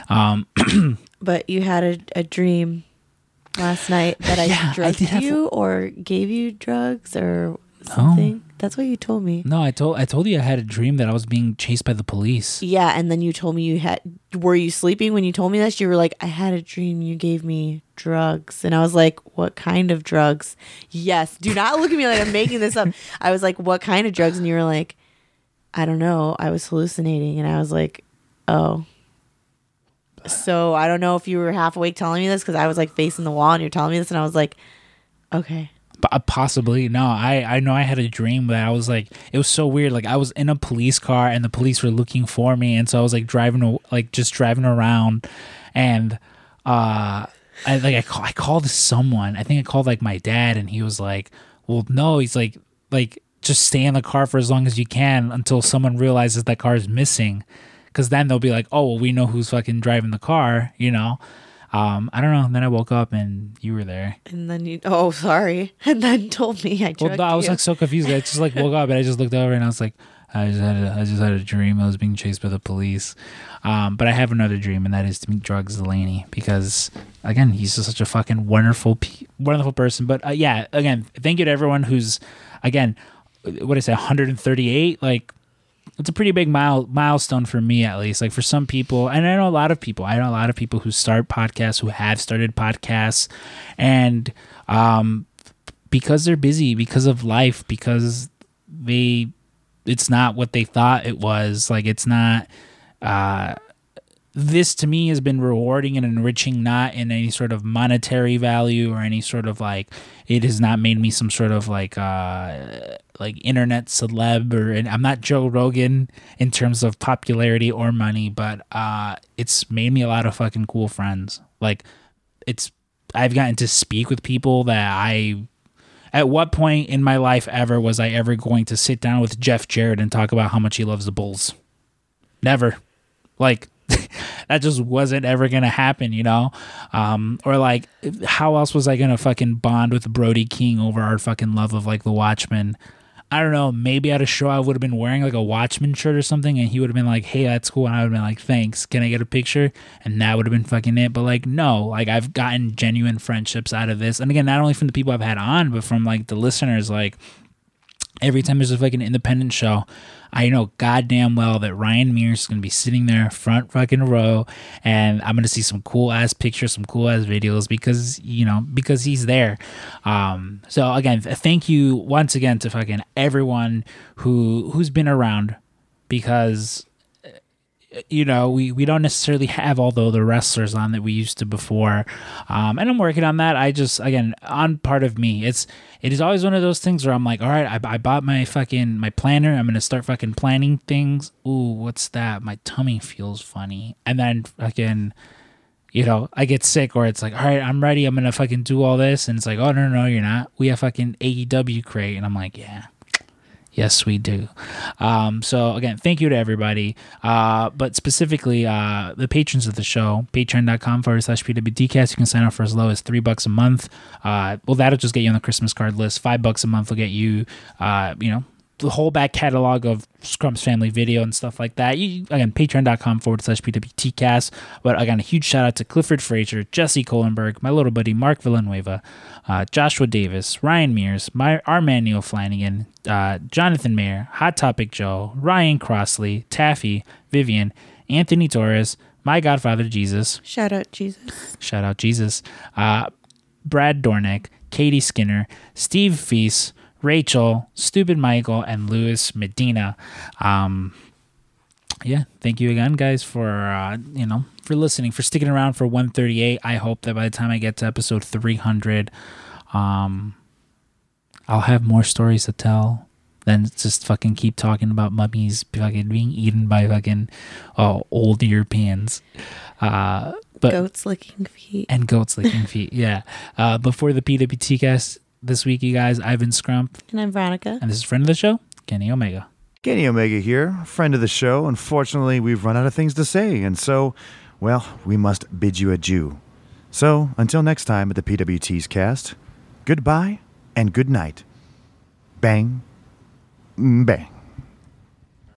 Um, but you had a, a dream last night that I Yeah, I drugged have- you or gave you drugs or something. That's what you told me. no, I told I told you I had a dream that I was being chased by the police. Yeah, and then you told me you had. Were you sleeping when you told me this? You were like, "I had a dream. You gave me drugs," and I was like, "What kind of drugs?" Yes. Do not look at me like I'm making this up. I was like, "What kind of drugs?" And you were like, "I don't know. I was hallucinating," and I was like, "Oh." So I don't know if you were half awake telling me this because I was like facing the wall and you're telling me this, and I was like, "Okay." P- possibly no i i know i had a dream that i was like it was so weird like i was in a police car and the police were looking for me and so i was like driving like just driving around and uh i like i, call, I called someone i think i called like my dad and he was like well no he's like like just stay in the car for as long as you can until someone realizes that car is missing because then they'll be like oh well we know who's fucking driving the car you know um i don't know and then i woke up and you were there And then you, oh, sorry, and then told me I well, no, I was you. like so confused. I just like woke up and I just looked over and I was like, I just had a, I just had a dream. I was being chased by the police. Um, but I have another dream, and that is to meet Drugs Delaney because again, he's just such a fucking wonderful, pe- wonderful person. But uh, yeah, again, thank you to everyone who's again, what is it, 138? Like it's a pretty big mile milestone for me at least. Like for some people and i know a lot of people. I know a lot of people who start podcasts who have started podcasts and um because they're busy because of life because they it's not what they thought it was. Like it's not uh this to me has been rewarding and enriching not in any sort of monetary value or any sort of like it has not made me some sort of like uh like internet celeb or I'm not Joe Rogan in terms of popularity or money but uh it's made me a lot of fucking cool friends. Like it's I've gotten to speak with people that I at what point in my life ever was I ever going to sit down with Jeff Jarrett and talk about how much he loves the Bulls? Never. Like that just wasn't ever gonna happen you know um or like how else was i gonna fucking bond with brody king over our fucking love of like the watchmen I don't know, maybe at a show I would have been wearing like a Watchman shirt or something, and he would have been like, "Hey, that's cool," and I would have been like, "Thanks, can I get a picture?" And that would have been fucking it. But like, no, like I've gotten genuine friendships out of this, and again, not only from the people I've had on, but from like the listeners. Like every time there's a fucking independent show, I know goddamn well that Ryan Mears is gonna be sitting there front fucking row, and I'm gonna see some cool ass pictures, some cool ass videos because you know because he's there. Um, so again, thank you once again to fucking everyone who who's been around because you know, we, we don't necessarily have all the, the wrestlers on that we used to before. Um, and I'm working on that. I just, again, on part of me, it's, it is always one of those things where I'm like, all right, I, I bought my fucking, my planner. I'm going to start fucking planning things. Ooh, what's that? My tummy feels funny. And then fucking, you know, I get sick or it's like, all right, I'm ready. I'm going to fucking do all this. And it's like, oh, no, no, no, you're not. We have fucking AEW crate. And I'm like, yeah, Yes, we do. Um, so again, thank you to everybody. Uh, but specifically, uh, the patrons of the show, patreon.com forward slash PWTcast. You can sign up for as low as three bucks a month. Uh, well, that'll just get you on the Christmas card list. Five bucks a month will get you, uh, you know, the whole back catalog of Scrump's family video and stuff like that. You, again, patreon.com forward slash PWTcast. But again, a huge shout out to Clifford Frazier, Jesse Kohlenberg, my little buddy Mark Villanueva, uh, Joshua Davis, Ryan Mears, my our man Neil Flanagan, uh, Jonathan Mayer, Hot Topic Joe, Ryan Crossley, Taffy, Vivian, Anthony Torres, my Godfather Jesus. Shout out Jesus. Shout out Jesus. Uh, Brad Dornick, Katie Skinner, Steve Feast, Rachel, Stupid Michael, and Louis Medina. Um, yeah, thank you again, guys, for uh, you know for listening, for sticking around for 138. I hope that by the time I get to episode 300, um, I'll have more stories to tell than just fucking keep talking about mummies fucking being eaten by fucking oh, old Europeans. Uh, but Goats licking feet. and goats licking feet. Yeah. Uh, before the PWT cast this week, you guys, I've been Scrump, And I'm Veronica. and this is friend of the show, Kenny Omega. Kenny Omega here, friend of the show. Unfortunately, we've run out of things to say, and so, well, we must bid you adieu. So, until next time at the PWT's cast, goodbye and good night. Bang, mm, bang.